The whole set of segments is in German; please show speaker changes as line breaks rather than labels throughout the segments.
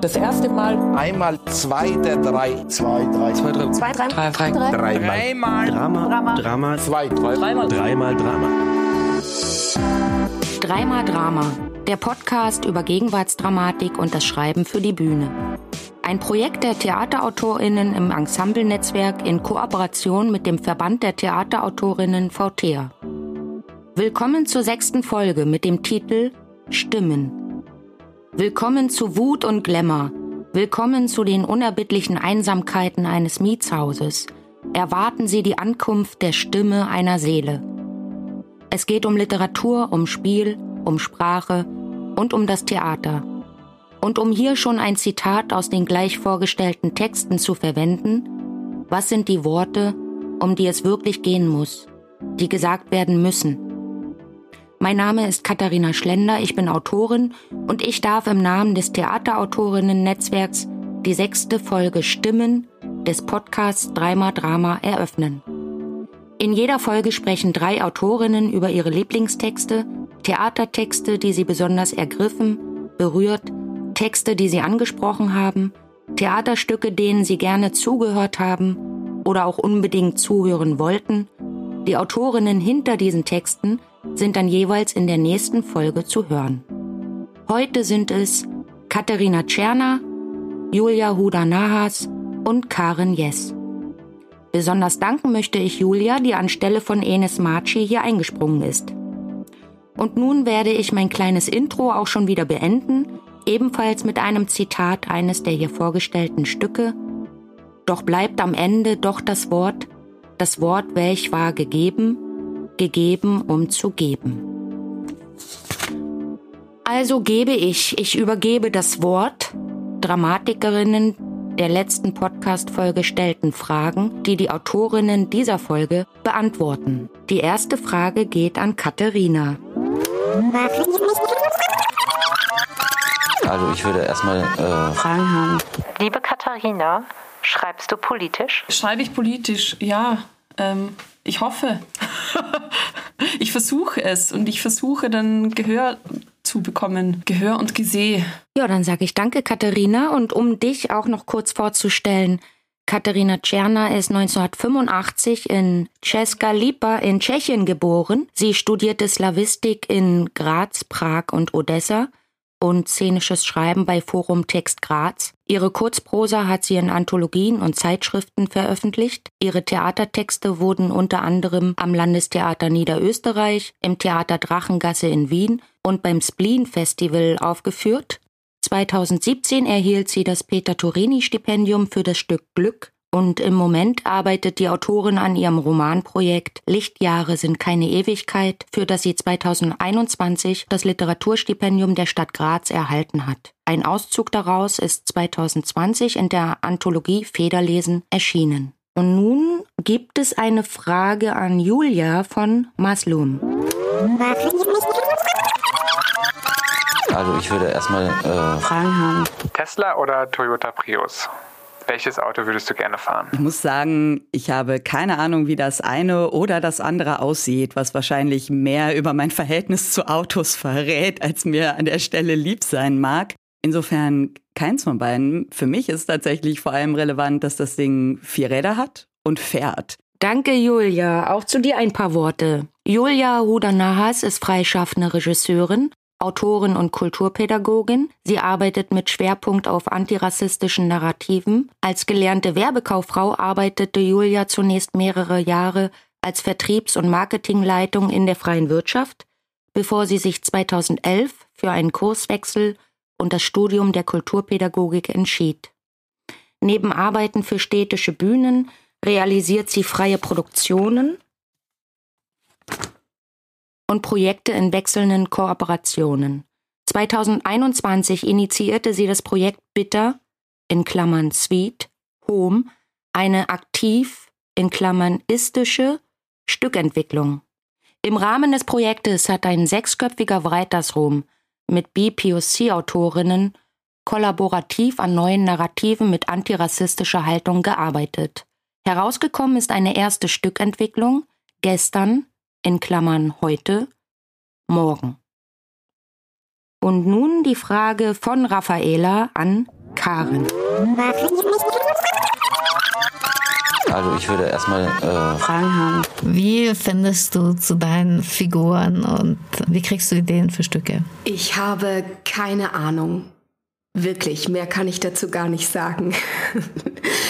Das erste Mal.
Einmal zwei der drei.
Zwei, drei.
Zwei, drei.
Zwei, drei.
Drei, drei.
Dreimal.
Dreimal.
Drama.
Drama.
Drama.
Zwei, drei.
Dreimal.
Dreimal Drama.
Dreimal Drama. Der Podcast über Gegenwartsdramatik und das Schreiben für die Bühne. Ein Projekt der TheaterautorInnen im Ensemble-Netzwerk in Kooperation mit dem Verband der TheaterautorInnen VTEA. Willkommen zur sechsten Folge mit dem Titel Stimmen. Willkommen zu Wut und Glamour. Willkommen zu den unerbittlichen Einsamkeiten eines Mietshauses. Erwarten Sie die Ankunft der Stimme einer Seele. Es geht um Literatur, um Spiel, um Sprache und um das Theater. Und um hier schon ein Zitat aus den gleich vorgestellten Texten zu verwenden, was sind die Worte, um die es wirklich gehen muss, die gesagt werden müssen? Mein Name ist Katharina Schlender, ich bin Autorin und ich darf im Namen des Theaterautorinnen-Netzwerks die sechste Folge Stimmen des Podcasts Dreimal Drama eröffnen. In jeder Folge sprechen drei Autorinnen über ihre Lieblingstexte, Theatertexte, die sie besonders ergriffen, berührt, Texte, die sie angesprochen haben, Theaterstücke, denen sie gerne zugehört haben oder auch unbedingt zuhören wollten. Die Autorinnen hinter diesen Texten sind dann jeweils in der nächsten Folge zu hören. Heute sind es Katharina Tscherner, Julia Huda-Nahas und Karen Jess. Besonders danken möchte ich Julia, die anstelle von Enes Marci hier eingesprungen ist. Und nun werde ich mein kleines Intro auch schon wieder beenden, ebenfalls mit einem Zitat eines der hier vorgestellten Stücke. Doch bleibt am Ende doch das Wort, das Wort welch war gegeben, gegeben um zu geben. Also gebe ich, ich übergebe das Wort, Dramatikerinnen der letzten Podcast-Folge stellten Fragen, die die Autorinnen dieser Folge beantworten. Die erste Frage geht an Katharina.
Also ich würde erstmal äh,
Fragen haben.
Liebe Katharina, schreibst du politisch?
Schreibe ich politisch? Ja. Ähm, ich hoffe. ich versuche es und ich versuche dann Gehör zu bekommen. Gehör und Geseh.
Ja, dann sage ich danke, Katharina. Und um dich auch noch kurz vorzustellen, Katharina Czerna ist 1985 in Česká Lipa in Tschechien geboren. Sie studierte Slavistik in Graz, Prag und Odessa und szenisches Schreiben bei Forum Text Graz. Ihre Kurzprosa hat sie in Anthologien und Zeitschriften veröffentlicht. Ihre Theatertexte wurden unter anderem am Landestheater Niederösterreich, im Theater Drachengasse in Wien und beim Spleen Festival aufgeführt. 2017 erhielt sie das Peter Turini Stipendium für das Stück Glück und im Moment arbeitet die Autorin an ihrem Romanprojekt Lichtjahre sind keine Ewigkeit, für das sie 2021 das Literaturstipendium der Stadt Graz erhalten hat. Ein Auszug daraus ist 2020 in der Anthologie Federlesen erschienen. Und nun gibt es eine Frage an Julia von Maslum.
also ich würde erstmal äh,
Fragen haben.
Tesla oder Toyota Prius? Welches Auto würdest du gerne fahren?
Ich muss sagen, ich habe keine Ahnung, wie das eine oder das andere aussieht, was wahrscheinlich mehr über mein Verhältnis zu Autos verrät, als mir an der Stelle lieb sein mag. Insofern keins von beiden. Für mich ist tatsächlich vor allem relevant, dass das Ding vier Räder hat und fährt.
Danke, Julia. Auch zu dir ein paar Worte. Julia Hudanahas ist freischaffende Regisseurin, Autorin und Kulturpädagogin. Sie arbeitet mit Schwerpunkt auf antirassistischen Narrativen. Als gelernte Werbekauffrau arbeitete Julia zunächst mehrere Jahre als Vertriebs- und Marketingleitung in der freien Wirtschaft, bevor sie sich 2011 für einen Kurswechsel und das Studium der Kulturpädagogik entschied. Neben Arbeiten für städtische Bühnen realisiert sie freie Produktionen und Projekte in wechselnden Kooperationen. 2021 initiierte sie das Projekt Bitter in Klammern Sweet Home, eine aktiv in Klammern istische Stückentwicklung. Im Rahmen des Projektes hat ein sechsköpfiger Writersroom mit BPOC-Autorinnen kollaborativ an neuen Narrativen mit antirassistischer Haltung gearbeitet. Herausgekommen ist eine erste Stückentwicklung, gestern, in Klammern heute, morgen. Und nun die Frage von Raffaela an Karen.
Also ich würde erstmal äh,
Fragen haben.
Wie findest du zu deinen Figuren und wie kriegst du Ideen für Stücke?
Ich habe keine Ahnung. Wirklich, mehr kann ich dazu gar nicht sagen.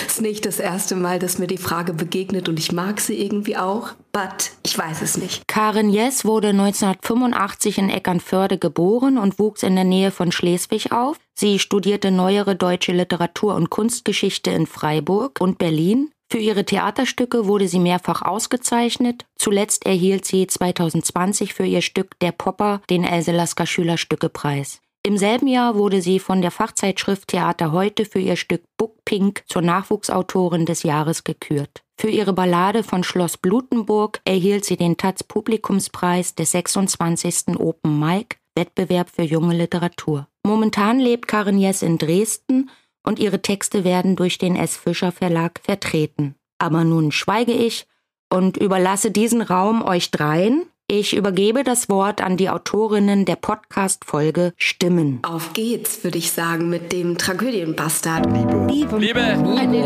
Es ist nicht das erste Mal, dass mir die Frage begegnet und ich mag sie irgendwie auch, but ich weiß es nicht.
Karin Jess wurde 1985 in Eckernförde geboren und wuchs in der Nähe von Schleswig auf. Sie studierte neuere deutsche Literatur und Kunstgeschichte in Freiburg und Berlin. Für ihre Theaterstücke wurde sie mehrfach ausgezeichnet. Zuletzt erhielt sie 2020 für ihr Stück Der Popper den Else Lasker Schülerstückepreis. Im selben Jahr wurde sie von der Fachzeitschrift Theater heute für ihr Stück Book Pink zur Nachwuchsautorin des Jahres gekürt. Für ihre Ballade von Schloss Blutenburg erhielt sie den Taz Publikumspreis des 26. Open Mic Wettbewerb für junge Literatur. Momentan lebt Karin Jess in Dresden und ihre Texte werden durch den S. Fischer Verlag vertreten. Aber nun schweige ich und überlasse diesen Raum euch dreien. Ich übergebe das Wort an die Autorinnen der Podcast-Folge Stimmen.
Auf geht's, würde ich sagen, mit dem Tragödienbastard.
Eine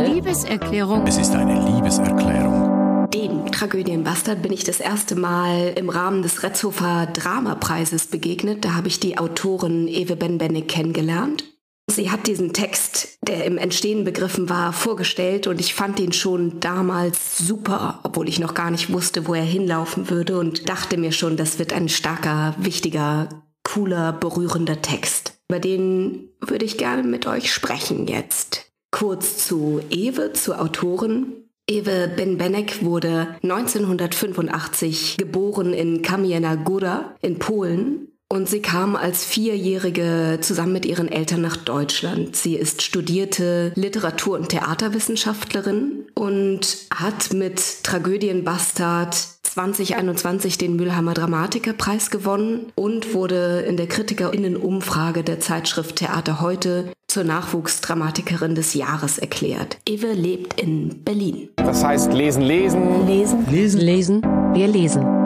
Liebeserklärung.
Es ist eine Liebeserklärung.
Dem Tragödienbastard bin ich das erste Mal im Rahmen des Retzhofer Dramapreises begegnet. Da habe ich die Autorin Ewe Benbenek kennengelernt. Sie hat diesen Text, der im Entstehen begriffen war, vorgestellt und ich fand ihn schon damals super, obwohl ich noch gar nicht wusste, wo er hinlaufen würde und dachte mir schon, das wird ein starker, wichtiger, cooler, berührender Text. Über den würde ich gerne mit euch sprechen jetzt. Kurz zu Ewe, zur Autorin. Ewe Benbenek wurde 1985 geboren in Kamienna Góra in Polen und sie kam als Vierjährige zusammen mit ihren Eltern nach Deutschland. Sie ist studierte Literatur- und Theaterwissenschaftlerin und hat mit Tragödienbastard 2021 den Mülheimer Dramatikerpreis gewonnen und wurde in der Kritikerinnenumfrage der Zeitschrift Theater heute zur Nachwuchsdramatikerin des Jahres erklärt. Ewe lebt in Berlin.
Das heißt lesen, lesen.
Lesen.
Lesen, lesen, wir lesen.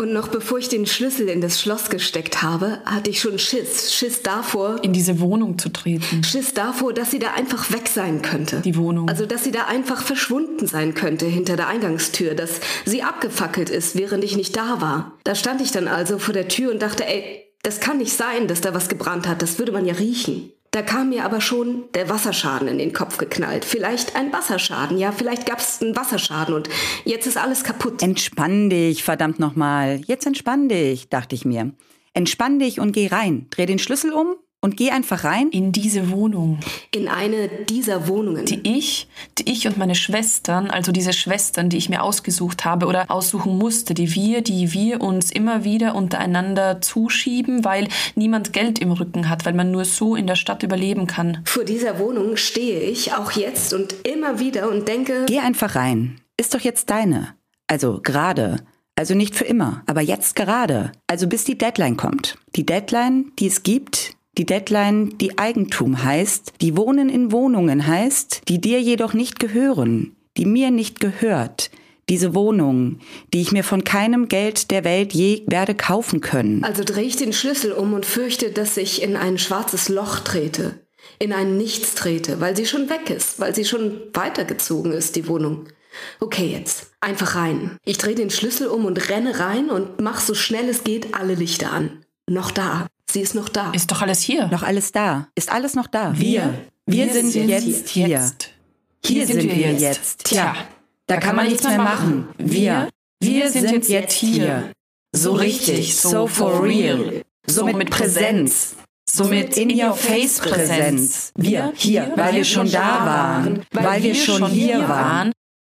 Und noch bevor ich den Schlüssel in das Schloss gesteckt habe, hatte ich schon Schiss. Schiss davor,
In diese Wohnung zu treten.
Schiss davor, dass sie da einfach weg sein könnte.
Die Wohnung.
Also, dass sie da einfach verschwunden sein könnte hinter der Eingangstür, dass sie abgefackelt ist, während ich nicht da war. Da stand ich dann also vor der Tür und dachte, ey, das kann nicht sein, dass da was gebrannt hat, das würde man ja riechen. Da kam mir aber schon der Wasserschaden in den Kopf geknallt. Vielleicht ein Wasserschaden, ja, vielleicht gab es einen Wasserschaden und jetzt ist alles kaputt.
Entspann dich, verdammt nochmal. Jetzt entspann dich, dachte ich mir. Entspann dich und geh rein. Dreh den Schlüssel um und geh einfach rein.
in diese Wohnung,
In eine dieser Wohnungen.
die ich, die ich und meine Schwestern, also diese Schwestern, die ich mir ausgesucht habe oder aussuchen musste, die wir, die wir uns immer wieder untereinander zuschieben, weil niemand Geld im Rücken hat, weil man nur so in der Stadt überleben kann.
Vor dieser Wohnung stehe ich auch jetzt und immer wieder und denke,
Geh einfach rein. Ist doch jetzt deine. Also gerade. Also nicht für immer, aber jetzt gerade. Also bis die Deadline kommt. Die Deadline, die es gibt, die Deadline, die Eigentum heißt, die Wohnen in Wohnungen heißt, die dir jedoch nicht gehören, die mir nicht gehört. Diese Wohnung, die ich mir von keinem Geld der Welt je werde kaufen können.
Also drehe ich den Schlüssel um und fürchte, dass ich in ein schwarzes Loch trete, in ein Nichts trete, weil sie schon weg ist, weil sie schon weitergezogen ist, die Wohnung. Okay, jetzt. Einfach rein. Ich drehe den Schlüssel um und renne rein und mach so schnell es geht alle Lichter an. Noch da. Sie ist noch da.
Ist doch alles hier.
Noch alles da. Ist alles noch da?
Wir.
Wir,
Wir
sind,
sind
jetzt hier.
Jetzt.
Hier sind wir jetzt. Tja, da kann man nichts mehr machen. Wir, wir sind jetzt hier. So richtig, so for real. So mit Präsenz. So mit In-Your-Face-Präsenz. Wir hier, weil wir schon da waren. Weil wir schon hier waren.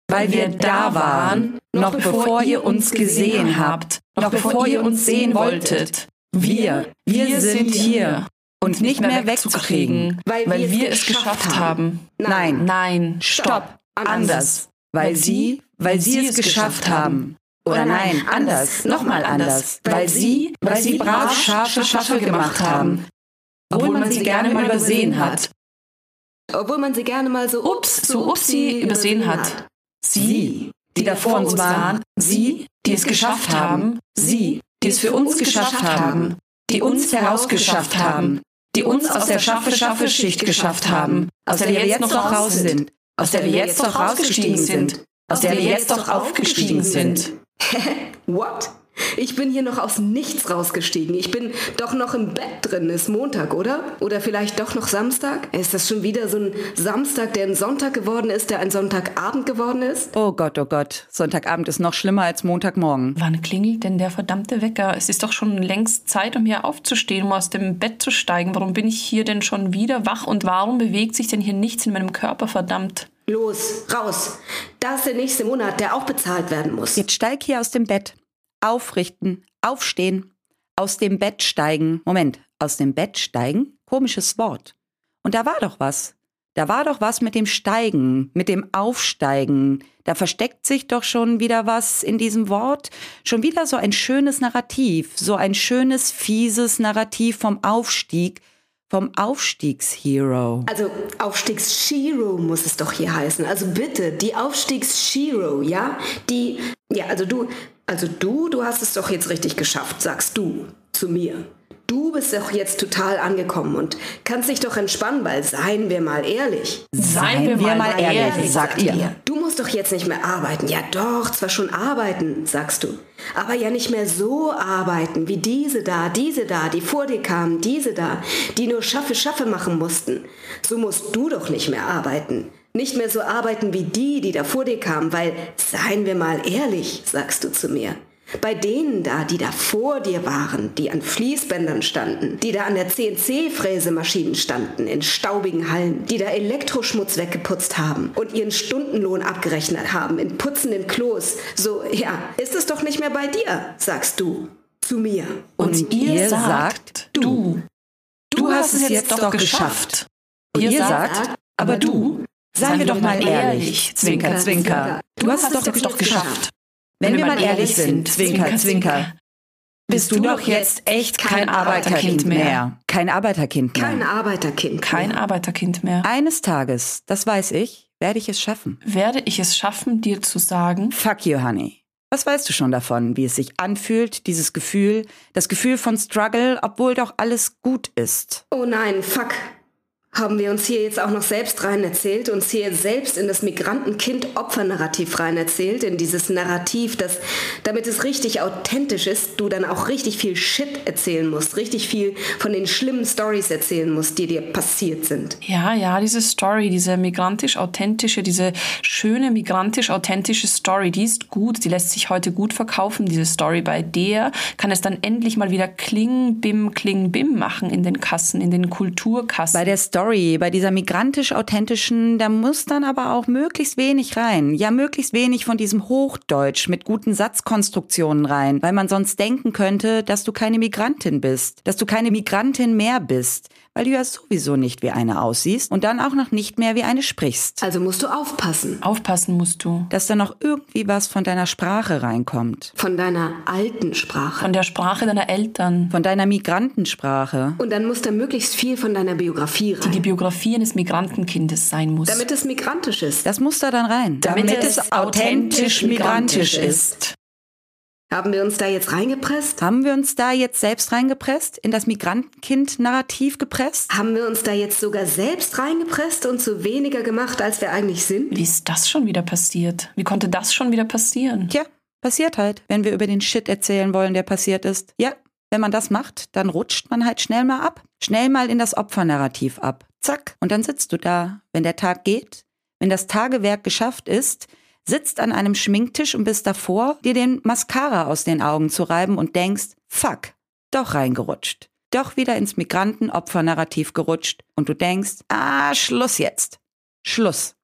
Weil wir da waren. Noch bevor ihr uns gesehen habt. Noch bevor ihr uns sehen wolltet. Wir, wir sind hier. Und nicht mehr wegzukriegen.
Weil wir es
es
geschafft
haben.
Nein,
Nein.
Stopp. Anders. Weil sie, weil sie es geschafft haben. Oder nein, anders. Nochmal anders. Weil sie, weil sie brav scharfe Schaffe gemacht haben. Obwohl man sie gerne mal übersehen hat.
Obwohl man sie gerne mal so
Ups, so Upsi übersehen hat.
Sie, die da vor uns waren. Sie, die es geschafft haben. Sie, die es für uns geschafft haben. Die uns herausgeschafft haben.
die uns aus der Schaffe-Schaffe-Schicht geschafft haben, aus der wir jetzt noch raus sind, aus der wir jetzt noch rausgestiegen sind, aus der wir jetzt noch aufgestiegen sind.
What? Ich bin hier noch aus nichts rausgestiegen. Ich bin doch noch im Bett drin. Ist Montag, oder? Oder vielleicht doch noch Samstag? Ist das schon wieder so ein Samstag, der ein Sonntag geworden ist, der ein Sonntagabend geworden ist?
Oh Gott, oh Gott. Sonntagabend ist noch schlimmer als Montagmorgen.
Wann klingelt denn der verdammte Wecker? Es ist doch schon längst Zeit, um hier aufzustehen, um aus dem Bett zu steigen. Warum bin ich hier denn schon wieder wach und warum bewegt sich denn hier nichts in meinem Körper, verdammt?
Los, raus. Da ist der nächste Monat, der auch bezahlt werden muss.
Jetzt steig hier aus dem Bett aufrichten, aufstehen, aus dem Bett steigen. Moment, aus dem Bett steigen? Komisches Wort. Und da war doch was. Da war doch was mit dem Steigen, mit dem Aufsteigen. Da versteckt sich doch schon wieder was in diesem Wort. Schon wieder so ein schönes Narrativ, so ein schönes, fieses Narrativ vom Aufstieg, vom Aufstiegshero.
Also Aufstiegshero muss es doch hier heißen. Also bitte, die Aufstiegshero, ja? Die, ja, also du, also du, du hast es doch jetzt richtig geschafft, sagst du zu mir. Du bist doch jetzt total angekommen und kannst dich doch entspannen, weil seien wir mal ehrlich.
Seien wir, wir mal, ehrlich, ehrlich, sagt ihr.
Du musst doch jetzt nicht mehr arbeiten. Ja doch, zwar schon arbeiten, sagst du. Aber ja nicht mehr so arbeiten wie diese da, diese da, die vor dir kamen, diese da, die nur Schaffe, Schaffe machen mussten. So musst du doch nicht mehr arbeiten. Nicht mehr so arbeiten wie die, die da vor dir kamen, weil, seien wir mal ehrlich, sagst du zu mir. Bei denen da, die da vor dir waren, die an Fließbändern standen, die da an der CNC-Fräsemaschinen standen, in staubigen Hallen, die da Elektroschmutz weggeputzt haben und ihren Stundenlohn abgerechnet haben in putzenden Klos, so, ja, ist es doch nicht mehr bei dir, sagst du zu mir.
Und, und ihr sagt, du. Du hast es jetzt doch geschafft. Und ihr sagt, aber du, Seien wir doch mal ehrlich, Zwinker, Zwinker. Du hast es doch, doch geschafft. Wenn wir mal ehrlich sind, Zwinker, Zwinker, bist du doch jetzt echt kein Arbeiterkind mehr. Kein Arbeiterkind mehr.
Kein Arbeiterkind.
Kein Arbeiterkind mehr.
Eines Tages, das weiß ich, werde ich es schaffen.
Werde ich es schaffen, dir zu sagen?
Fuck you, honey. Was weißt du schon davon, wie es sich anfühlt, dieses Gefühl, das Gefühl von Struggle, obwohl doch alles gut ist?
Oh nein, fuck haben wir uns hier jetzt auch noch selbst rein erzählt, uns hier selbst in das Migrantenkind-Opfer-Narrativ rein erzählt, in dieses Narrativ, dass, damit es richtig authentisch ist, du dann auch richtig viel Shit erzählen musst, richtig viel von den schlimmen Stories erzählen musst, die dir passiert sind.
Ja, ja, diese Story, diese migrantisch-authentische, diese schöne migrantisch-authentische Story, die ist gut, die lässt sich heute gut verkaufen, diese Story. Bei der kann es dann endlich mal wieder Kling, Bim, Kling, Bim machen in den Kassen, in den Kulturkassen.
Bei der Story Story, bei dieser migrantisch-authentischen, da muss dann aber auch möglichst wenig rein. Ja, möglichst wenig von diesem Hochdeutsch mit guten Satzkonstruktionen rein, weil man sonst denken könnte, dass du keine Migrantin bist, dass du keine Migrantin mehr bist, weil du ja sowieso nicht wie eine aussiehst und dann auch noch nicht mehr wie eine sprichst.
Also musst du aufpassen.
Aufpassen musst du.
Dass da noch irgendwie was von deiner Sprache reinkommt.
Von deiner alten Sprache.
Von der Sprache deiner Eltern.
Von deiner Migrantensprache.
Und dann muss da möglichst viel von deiner Biografie rein.
Die die Biografie eines Migrantenkindes sein muss.
Damit es migrantisch ist.
Das muss da dann rein.
Damit, Damit es authentisch migrantisch ist.
Haben wir uns da jetzt reingepresst?
Haben wir uns da jetzt selbst reingepresst? In das Migrantenkind-Narrativ gepresst?
Haben wir uns da jetzt sogar selbst reingepresst und zu weniger gemacht, als wir eigentlich sind?
Wie ist das schon wieder passiert? Wie konnte das schon wieder passieren?
Tja, passiert halt, wenn wir über den Shit erzählen wollen, der passiert ist. Ja, wenn man das macht, dann rutscht man halt schnell mal ab. Schnell mal in das Opfernarrativ ab. Zack. Und dann sitzt du da, wenn der Tag geht, wenn das Tagewerk geschafft ist, sitzt an einem Schminktisch und bist davor, dir den Mascara aus den Augen zu reiben und denkst, fuck, doch reingerutscht. Doch wieder ins Migrantenopfernarrativ gerutscht und du denkst, ah, Schluss jetzt. Schluss.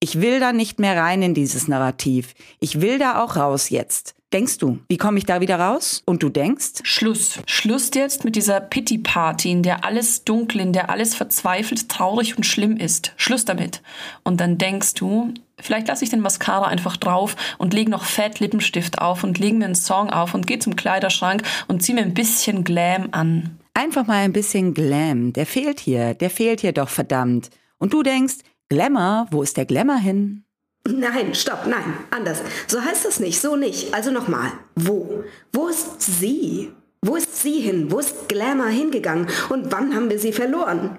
Ich will da nicht mehr rein in dieses Narrativ. Ich will da auch raus jetzt. Denkst du, wie komme ich da wieder raus? Und du denkst?
Schluss. Schluss jetzt mit dieser Pity-Party, in der alles dunkel, in der alles verzweifelt, traurig und schlimm ist. Schluss damit. Und dann denkst du, vielleicht lasse ich den Mascara einfach drauf und lege noch Fett Lippenstift auf und lege mir einen Song auf und gehe zum Kleiderschrank und ziehe mir ein bisschen Glam an.
Einfach mal ein bisschen Glam. Der fehlt hier. Der fehlt hier doch verdammt. Und du denkst, Glamour, wo ist der Glamour hin?
Nein, stopp, nein, anders. So heißt das nicht, so nicht. Also nochmal. Wo? Wo ist sie? Wo ist sie hin? Wo ist Glamour hingegangen? Und wann haben wir sie verloren?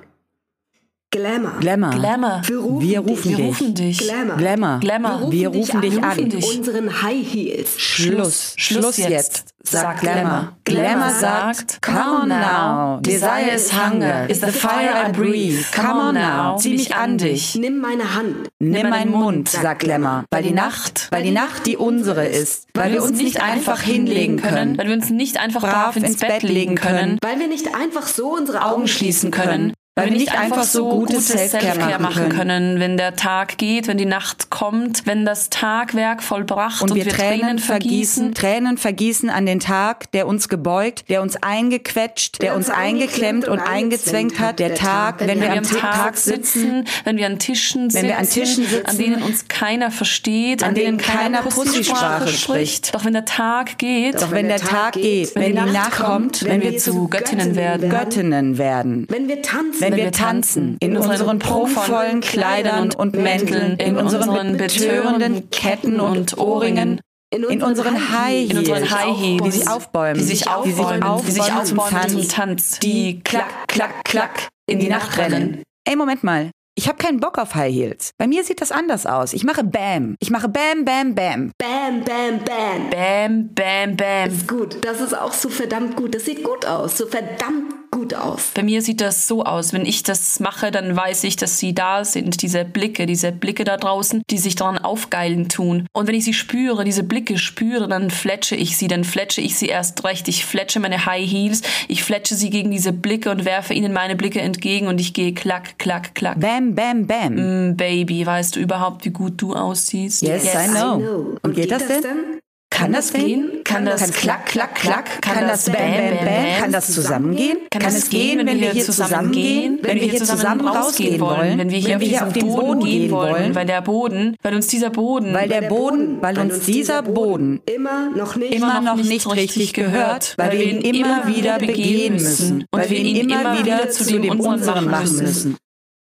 Glamour.
Glamour.
Glamour.
Wir rufen,
Wir rufen
dich.
Wir rufen dich.
Glamour.
Glamour.
Glamour.
Wir rufen dich an.
Mit unseren High Heels.
Schluss. Schluss jetzt, sagt
Glamour.
Glamour.
Sagt,
come on now. Desire is hunger, is the fire I breathe. Come on now. Zieh mich an dich.
Nimm meine Hand.
Nimm meinen Mund, sagt Glamour. Weil die Nacht, weil die Nacht die unsere ist. Weil wir uns nicht einfach hinlegen können.
Weil wir uns nicht einfach brav ins Bett legen können.
Weil wir nicht einfach so unsere
Augen schließen können.
Weil wir nicht einfach so gutes Selfcare machen können.
wenn der Tag geht, wenn die Nacht kommt, wenn das Tagwerk vollbracht
Und wir Tränen vergießen, Tränen vergießen an den Tag, der uns gebeugt, der uns eingequetscht, der uns eingeklemmt und eingezwängt hat. Der Tag, wenn wir am Tag sitzen,
wenn wir an Tischen sitzen,
wenn wir an Tischen sitzen,
an denen uns keiner versteht,
an denen keiner Pussysprache spricht.
Doch wenn der Tag geht,
Doch wenn der Tag geht, wenn die Nacht kommt, wenn wir zu
Göttinnen werden,
Göttinnen werden.
Wenn wir tanzen,
wenn wir tanzen, in unseren prunkvollen Kleidern und Mänteln, in unseren betörenden Ketten und Ohrringen, in unseren High
Heels,
die sich aufbäumen,
die sich aufbäumen,
die sich aufbäumen
zum Tanz,
die klack, klack, klack in die Nacht rennen. Ey, Moment mal. Ich habe keinen Bock auf High Heels. Bei mir sieht das anders aus. Ich mache Bam. Ich mache Bam, Bam, Bam.
Bam, bam, bam.
Bam, bam, bam.
Ist gut. Das ist auch so verdammt gut. Das sieht gut aus. So verdammt gut aus.
Bei mir sieht das so aus. Wenn ich das mache, dann weiß ich, dass sie da sind. Diese Blicke, diese Blicke da draußen, die sich daran aufgeilen tun. Und wenn ich sie spüre, diese Blicke spüre, dann fletsche ich sie. Dann fletsche ich sie erst recht. Ich fletsche meine High Heels. Ich fletsche sie gegen diese Blicke und werfe ihnen meine Blicke entgegen und ich gehe klack, klack, klack.
Bam, bam, bam.
Mm, Baby, weißt du überhaupt, wie gut du aussiehst?
Yes, I know. Und geht das denn? Kann das gehen?
Kann das
klack, klack, klack? Kann das bam, bam, bam? Kann das zusammengehen? Kann es gehen, wenn wir hier zusammengehen? Wenn wir hier zusammen rausgehen wollen?
Wenn wir hier auf den Boden gehen wollen? Weil der Boden, weil uns dieser Boden,
Weil der Boden, weil uns dieser Boden
immer noch nicht,
immer noch nicht richtig gehört, weil wir ihn immer wieder begehen müssen, weil wir ihn immer wieder zu dem unseren machen müssen.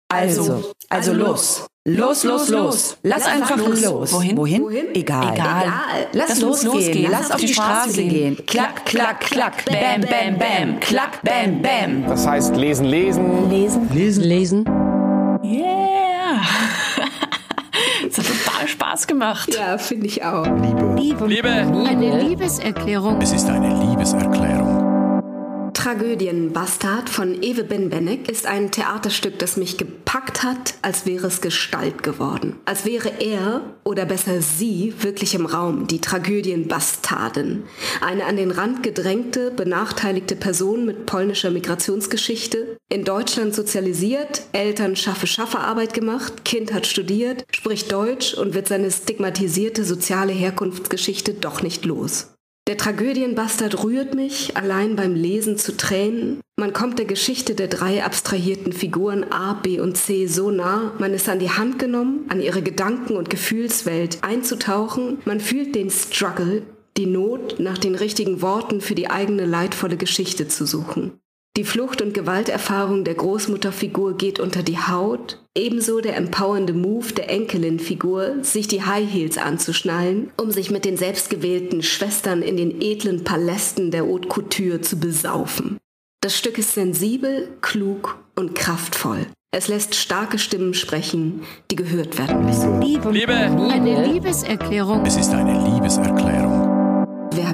Also, also los. Los, los, los. Lass einfach los.
Wohin?
Wohin? Egal.
Egal.
Lass,
Lass uns
losgehen.
losgehen.
Lass auf die Straße gehen. Klack, klack, klack. Bam, bam, bam. Klack, bam, bam.
Das heißt lesen, lesen.
Lesen. Lesen. Lesen.
Yeah! Das hat total Spaß gemacht.
Ja, finde ich auch.
Liebe.
Liebe,
Eine Liebeserklärung.
es ist eine Liebeserklärung.
Tragödienbastard von Ewe Benbenek ist ein Theaterstück, das mich gepackt hat, als wäre es Gestalt geworden. Als wäre er, oder besser sie, wirklich im Raum, die Tragödienbastardin. Eine an den Rand gedrängte, benachteiligte Person mit polnischer Migrationsgeschichte, in Deutschland sozialisiert, Eltern Schaffe-Schaffe-Arbeit gemacht, Kind hat studiert, spricht Deutsch und wird seine stigmatisierte soziale Herkunftsgeschichte doch nicht los. Der Tragödienbastard rührt mich, allein beim Lesen zu Tränen. Man kommt der Geschichte der drei abstrahierten Figuren A, B und C so nah, man ist an die Hand genommen, an ihre Gedanken- und Gefühlswelt einzutauchen, man fühlt den Struggle, die Not, nach den richtigen Worten für die eigene leidvolle Geschichte zu suchen. Die Flucht- und Gewalterfahrung der Großmutterfigur geht unter die Haut, ebenso der empowernde Move der Enkelin-Figur, sich die High Heels anzuschnallen, um sich mit den selbstgewählten Schwestern in den edlen Palästen der Haute Couture zu besaufen. Das Stück ist sensibel, klug und kraftvoll. Es lässt starke Stimmen sprechen, die gehört werden müssen.
Liebe.
Liebe,
Eine Liebeserklärung.
es ist eine Liebeserklärung.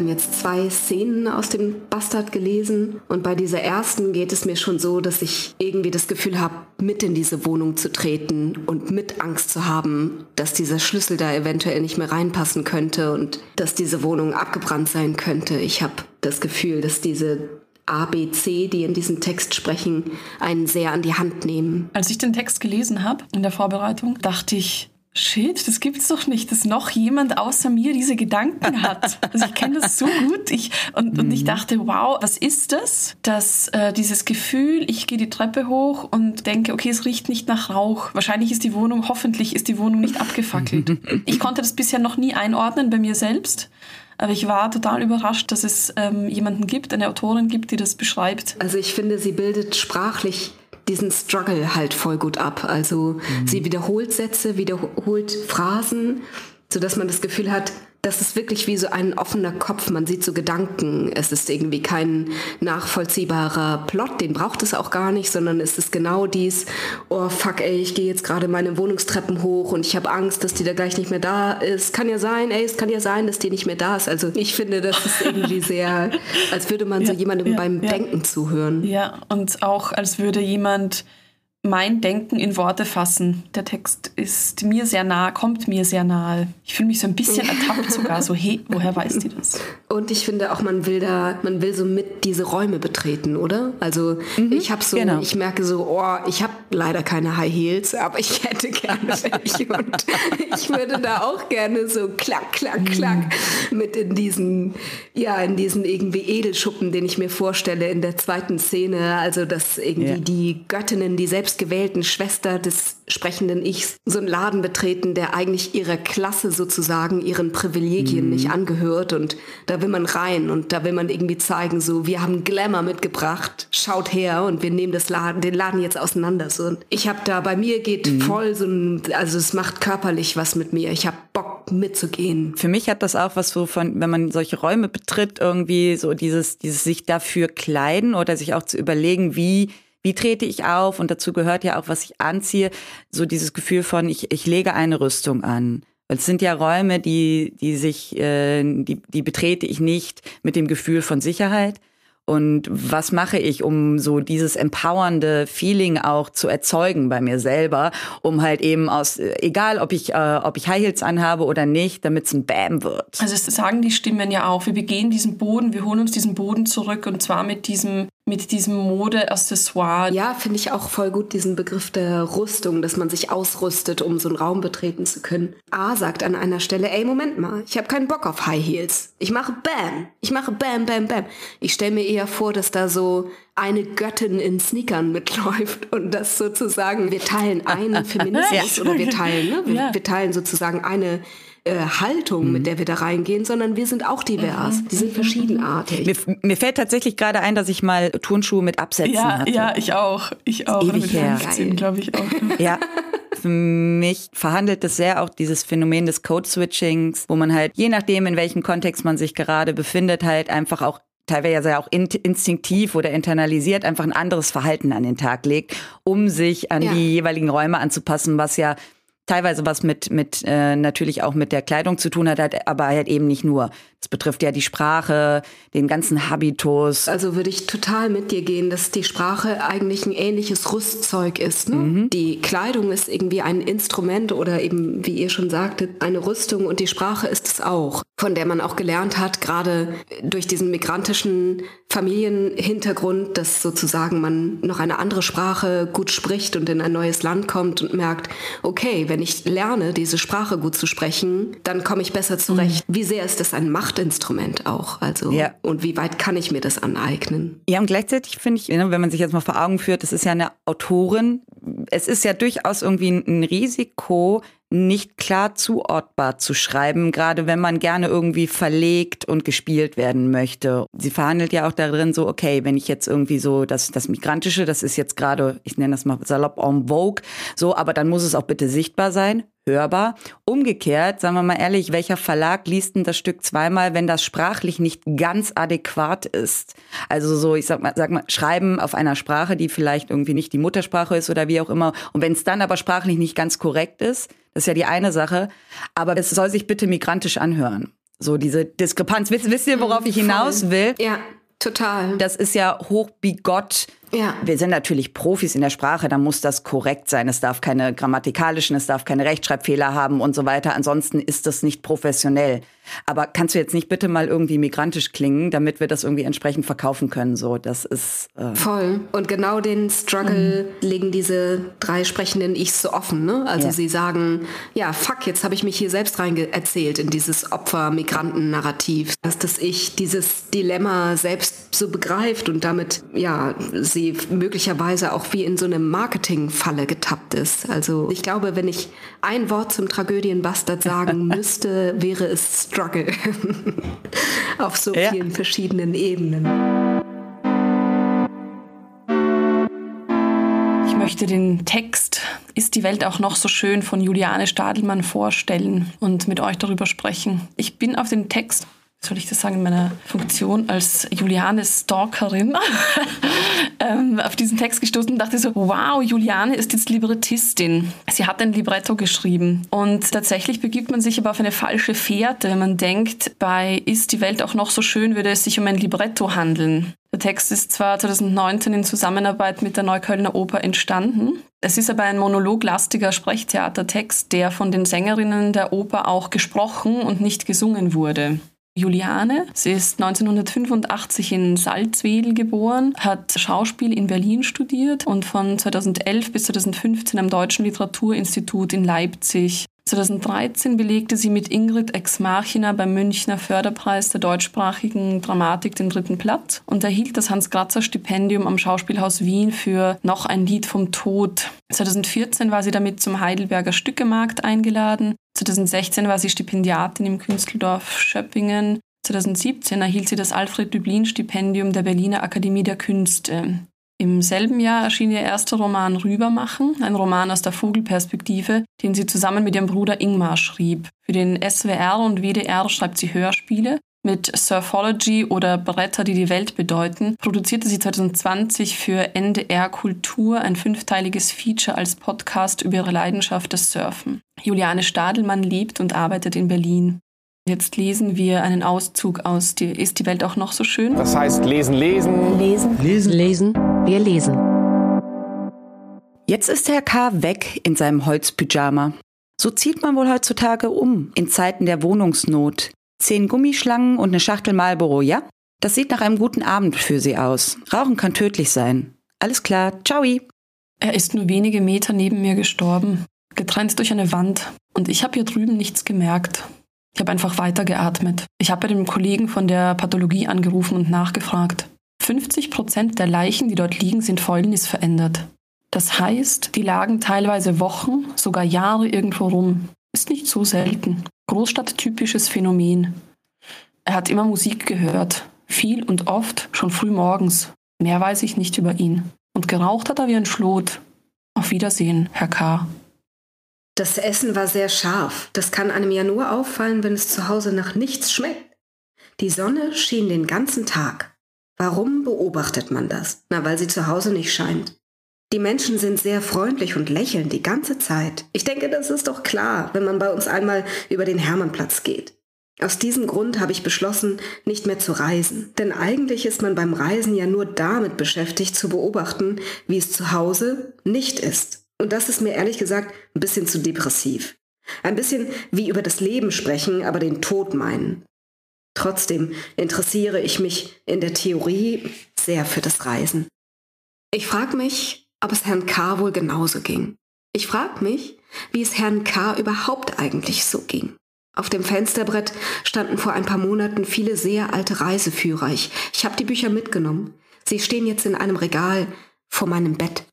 Haben jetzt zwei Szenen aus dem Bastard gelesen und bei dieser ersten geht es mir schon so, dass ich irgendwie das Gefühl habe, mit in diese Wohnung zu treten und mit Angst zu haben, dass dieser Schlüssel da eventuell nicht mehr reinpassen könnte und dass diese Wohnung abgebrannt sein könnte. Ich habe das Gefühl, dass diese A, B, C, die in diesem Text sprechen, einen sehr an die Hand nehmen.
Als ich den Text gelesen habe in der Vorbereitung, dachte ich, Shit, das gibt's doch nicht, dass noch jemand außer mir diese Gedanken hat. Also ich kenne das so gut. Ich, und, und ich dachte, wow, was ist das? Dass äh, dieses Gefühl, ich gehe die Treppe hoch und denke, okay, es riecht nicht nach Rauch. Wahrscheinlich ist die Wohnung, hoffentlich ist die Wohnung nicht abgefackelt. Ich konnte das bisher noch nie einordnen bei mir selbst. Aber ich war total überrascht, dass es ähm, jemanden gibt, eine Autorin gibt, die das beschreibt.
Also ich finde, sie bildet sprachlich diesen Struggle halt voll gut ab. Also sie wiederholt Sätze, wiederholt Phrasen, sodass man das Gefühl hat, das ist wirklich wie so ein offener Kopf. Man sieht so Gedanken. Es ist irgendwie kein nachvollziehbarer Plot, den braucht es auch gar nicht, sondern es ist genau dies, oh fuck, ey, ich gehe jetzt gerade meine Wohnungstreppen hoch und ich habe Angst, dass die da gleich nicht mehr da ist. Kann ja sein, ey, es kann ja sein, dass die nicht mehr da ist. Also ich finde, das ist irgendwie sehr, als würde man so jemandem ja, beim ja. Denken zuhören.
Ja, und auch als würde jemand mein Denken in Worte fassen. Der Text ist mir sehr nah, kommt mir sehr nahe. Ich fühle mich so ein bisschen ertappt sogar, so, hey, woher weiß die das?
Und ich finde auch, man will da, man will so mit diese Räume betreten, oder? Also mhm, ich habe so, genau. ich merke so, oh, ich habe leider keine High Heels, aber ich hätte gerne welche und ich würde da auch gerne so klack, klack, klack mhm. mit in diesen, ja, in diesen irgendwie Edelschuppen, den ich mir vorstelle in der zweiten Szene. Also dass irgendwie ja. die Göttinnen, die selbst selbstgewählten Schwester des sprechenden Ichs so einen Laden betreten, der eigentlich ihrer Klasse sozusagen, ihren Privilegien mhm. nicht angehört. Und da will man rein und da will man irgendwie zeigen, so, wir haben Glamour mitgebracht, schaut her und wir nehmen das Laden, den Laden jetzt auseinander. So, und ich habe da, bei mir geht mhm. voll so ein, also es macht körperlich was mit mir. Ich habe Bock mitzugehen.
Für mich hat das auch was so von, wenn man solche Räume betritt, irgendwie so dieses, dieses sich dafür kleiden oder sich auch zu überlegen, wie wie trete ich auf? Und dazu gehört ja auch, was ich anziehe, so dieses Gefühl von, ich, ich lege eine Rüstung an. Es sind ja Räume, die, die sich, äh, die, die betrete ich nicht mit dem Gefühl von Sicherheit, und was mache ich, um so dieses empowernde Feeling auch zu erzeugen bei mir selber, um halt eben aus, egal ob ich, äh, ob ich High Heels anhabe oder nicht, damit es ein Bam wird.
Also es sagen die Stimmen ja auch, wir begehen diesen Boden, wir holen uns diesen Boden zurück und zwar mit diesem mit diesem Mode-Accessoire.
Ja, finde ich auch voll gut diesen Begriff der Rüstung, dass man sich ausrüstet, um so einen Raum betreten zu können. A sagt an einer Stelle, ey, Moment mal, ich habe keinen Bock auf High Heels. Ich mache Bam. Ich mache Bam, Bam, Bam. Ich stelle mir eher vor, dass da so eine Göttin in Sneakern mitläuft und das sozusagen, wir teilen einen Feminismus ja. oder wir teilen, ne? Wir, ja. wir teilen sozusagen eine äh, Haltung, mhm. mit der wir da reingehen, sondern wir sind auch divers. Mhm. Die sind verschiedenartig.
Mir, mir, fällt tatsächlich gerade ein, dass ich mal Turnschuhe mit Absätzen
ja,
hatte.
Ja, ich auch. Ich auch.
Ewig her.
glaube ich auch.
ja. Für mich verhandelt es sehr auch dieses Phänomen des Code-Switchings, wo man halt, je nachdem, in welchem Kontext man sich gerade befindet, halt einfach auch teilweise ja auch instinktiv oder internalisiert einfach ein anderes Verhalten an den Tag legt, um sich an ja. die jeweiligen Räume anzupassen, was ja teilweise was mit, mit äh, natürlich auch mit der Kleidung zu tun hat, aber halt eben nicht nur. Das betrifft ja die Sprache, den ganzen Habitus.
Also würde ich total mit dir gehen, dass die Sprache eigentlich ein ähnliches Rüstzeug ist. Ne? Mhm. Die Kleidung ist irgendwie ein Instrument oder eben, wie ihr schon sagtet, eine Rüstung und die Sprache ist es auch, von der man auch gelernt hat, gerade durch diesen migrantischen Familienhintergrund, dass sozusagen man noch eine andere Sprache gut spricht und in ein neues Land kommt und merkt, okay, wenn ich lerne, diese Sprache gut zu sprechen, dann komme ich besser zurecht. Mhm. Wie sehr ist das ein Macht Machtinstrument auch. Also ja. und wie weit kann ich mir das aneignen?
Ja, und gleichzeitig finde ich, ne, wenn man sich jetzt mal vor Augen führt, das ist ja eine Autorin. Es ist ja durchaus irgendwie ein Risiko, nicht klar zuordbar zu schreiben, gerade wenn man gerne irgendwie verlegt und gespielt werden möchte. Sie verhandelt ja auch darin so, okay, wenn ich jetzt irgendwie so das, das Migrantische, das ist jetzt gerade, ich nenne das mal salopp en vogue, so, aber dann muss es auch bitte sichtbar sein, hörbar. Umgekehrt, sagen wir mal ehrlich, welcher Verlag liest denn das Stück zweimal, wenn das sprachlich nicht ganz adäquat ist? Also so, ich sag mal, sag mal, schreiben auf einer Sprache, die vielleicht irgendwie nicht die Muttersprache ist oder wie auch immer. Und wenn es dann aber sprachlich nicht ganz korrekt ist, das ist ja die eine Sache. Aber es soll sich bitte migrantisch anhören. So diese Diskrepanz. Wisst, wisst ihr, worauf ich hinaus will?
Ja, total.
Das ist ja hochbigott
ja.
Wir sind natürlich Profis in der Sprache, da muss das korrekt sein. Es darf keine grammatikalischen, es darf keine Rechtschreibfehler haben und so weiter. Ansonsten ist das nicht professionell. Aber kannst du jetzt nicht bitte mal irgendwie migrantisch klingen, damit wir das irgendwie entsprechend verkaufen können? So, das ist
äh voll. Und genau den Struggle mhm. legen diese drei sprechenden Ichs so offen. Ne? Also ja. sie sagen, ja, fuck, jetzt habe ich mich hier selbst rein erzählt in dieses Opfer-Migranten-Narrativ, dass das Ich dieses Dilemma selbst so begreift und damit ja sie sie möglicherweise auch wie in so eine Marketingfalle getappt ist. Also ich glaube, wenn ich ein Wort zum Tragödienbastard sagen müsste, wäre es Struggle. Auf so ja. vielen verschiedenen Ebenen.
möchte den Text Ist die Welt auch noch so schön von Juliane Stadelmann vorstellen und mit euch darüber sprechen. Ich bin auf den Text soll ich das sagen, in meiner Funktion als Juliane Stalkerin ähm, auf diesen Text gestoßen und dachte so, wow, Juliane ist jetzt Librettistin. Sie hat ein Libretto geschrieben und tatsächlich begibt man sich aber auf eine falsche Fährte, wenn man denkt, bei Ist die Welt auch noch so schön, würde es sich um ein Libretto handeln. Der Text ist zwar 2019 in Zusammenarbeit mit der Neuköllner Oper entstanden. Es ist aber ein monologlastiger Sprechtheatertext, der von den Sängerinnen der Oper auch gesprochen und nicht gesungen wurde. Juliane. Sie ist 1985 in Salzwedel geboren, hat Schauspiel in Berlin studiert und von 2011 bis 2015 am Deutschen Literaturinstitut in Leipzig. 2013 belegte sie mit Ingrid Ex Machina beim Münchner Förderpreis der deutschsprachigen Dramatik den dritten Platz und erhielt das Hans-Gratzer-Stipendium am Schauspielhaus Wien für Noch ein Lied vom Tod. 2014 war sie damit zum Heidelberger Stückemarkt eingeladen 2016 war sie Stipendiatin im Künsteldorf Schöppingen. 2017 erhielt sie das Alfred-Dublin-Stipendium der Berliner Akademie der Künste. Im selben Jahr erschien ihr erster Roman Rübermachen, ein Roman aus der Vogelperspektive, den sie zusammen mit ihrem Bruder Ingmar schrieb. Für den SWR und WDR schreibt sie Hörspiele mit Surfology oder Bretter, die die Welt bedeuten, produzierte sie 2020 für NDR Kultur ein fünfteiliges Feature als Podcast über ihre Leidenschaft des Surfen. Juliane Stadelmann lebt und arbeitet in Berlin. Jetzt lesen wir einen Auszug aus die, Ist die Welt auch noch so schön?
Das heißt lesen, lesen.
Lesen. Lesen. Lesen. Wir lesen.
Jetzt ist Herr K. weg in seinem Holzpyjama. So zieht man wohl heutzutage um in Zeiten der Wohnungsnot. Zehn Gummischlangen und eine Schachtel Marlboro, ja? Das sieht nach einem guten Abend für Sie aus. Rauchen kann tödlich sein. Alles klar, ciao.
Er ist nur wenige Meter neben mir gestorben, getrennt durch eine Wand. Und ich habe hier drüben nichts gemerkt. Ich habe einfach weitergeatmet. Ich habe bei dem Kollegen von der Pathologie angerufen und nachgefragt. 50 Prozent der Leichen, die dort liegen, sind fäulnisverändert. Das heißt, die lagen teilweise Wochen, sogar Jahre irgendwo rum. Ist nicht so selten. Großstadttypisches Phänomen. Er hat immer Musik gehört, viel und oft, schon früh morgens. Mehr weiß ich nicht über ihn. Und geraucht hat er wie ein Schlot. Auf Wiedersehen, Herr K.
Das Essen war sehr scharf. Das kann einem ja nur auffallen, wenn es zu Hause nach nichts schmeckt. Die Sonne schien den ganzen Tag. Warum beobachtet man das? Na, weil sie zu Hause nicht scheint. Die Menschen sind sehr freundlich und lächeln die ganze Zeit. Ich denke, das ist doch klar, wenn man bei uns einmal über den Hermannplatz geht. Aus diesem Grund habe ich beschlossen, nicht mehr zu reisen. Denn eigentlich ist man beim Reisen ja nur damit beschäftigt, zu beobachten, wie es zu Hause nicht ist. Und das ist mir ehrlich gesagt ein bisschen zu depressiv. Ein bisschen wie über das Leben sprechen, aber den Tod meinen. Trotzdem interessiere ich mich in der Theorie sehr für das Reisen. Ich frage mich, ob es Herrn K. wohl genauso ging. Ich frage mich, wie es Herrn K. überhaupt eigentlich so ging. Auf dem Fensterbrett standen vor ein paar Monaten viele sehr alte Reiseführer. Ich, ich habe die Bücher mitgenommen. Sie stehen jetzt in einem Regal vor meinem Bett.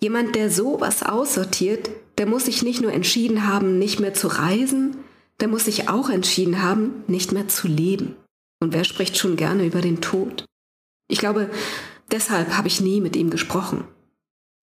Jemand, der sowas aussortiert, der muss sich nicht nur entschieden haben, nicht mehr zu reisen, der muss sich auch entschieden haben, nicht mehr zu leben. Und wer spricht schon gerne über den Tod? Ich glaube, deshalb habe ich nie mit ihm gesprochen.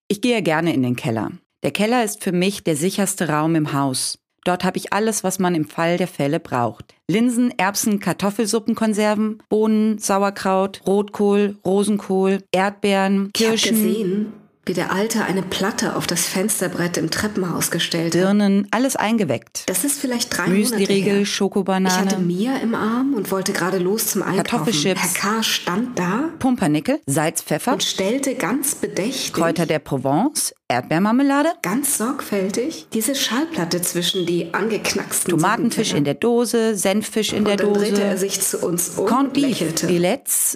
Ich gehe gerne in den Keller. Der Keller ist für mich der sicherste Raum im Haus. Dort habe ich alles, was man im Fall der Fälle braucht. Linsen, Erbsen, Kartoffelsuppenkonserven, Bohnen, Sauerkraut, Rotkohl, Rosenkohl, Erdbeeren, Kirschen.
Ich habe gesehen, wie der Alte eine Platte auf das Fensterbrett im Treppenhaus gestellt
hat. Birnen, alles eingeweckt.
Das ist vielleicht drei
Müsli-Riegel. Schokobanane.
Ich hatte Mia im Arm und wollte gerade los zum Einkaufen.
Kartoffelchips.
Herr K. stand da.
Pumpernickel, Salz, Pfeffer.
Und stellte ganz bedächtig.
Kräuter der Provence, Erdbeermarmelade.
Ganz sorgfältig diese Schallplatte zwischen die angeknacksten
Tomatenfisch in der Dose, Senffisch in
und
der
dann
Dose.
drehte er sich zu uns um
Corned
und lächelte.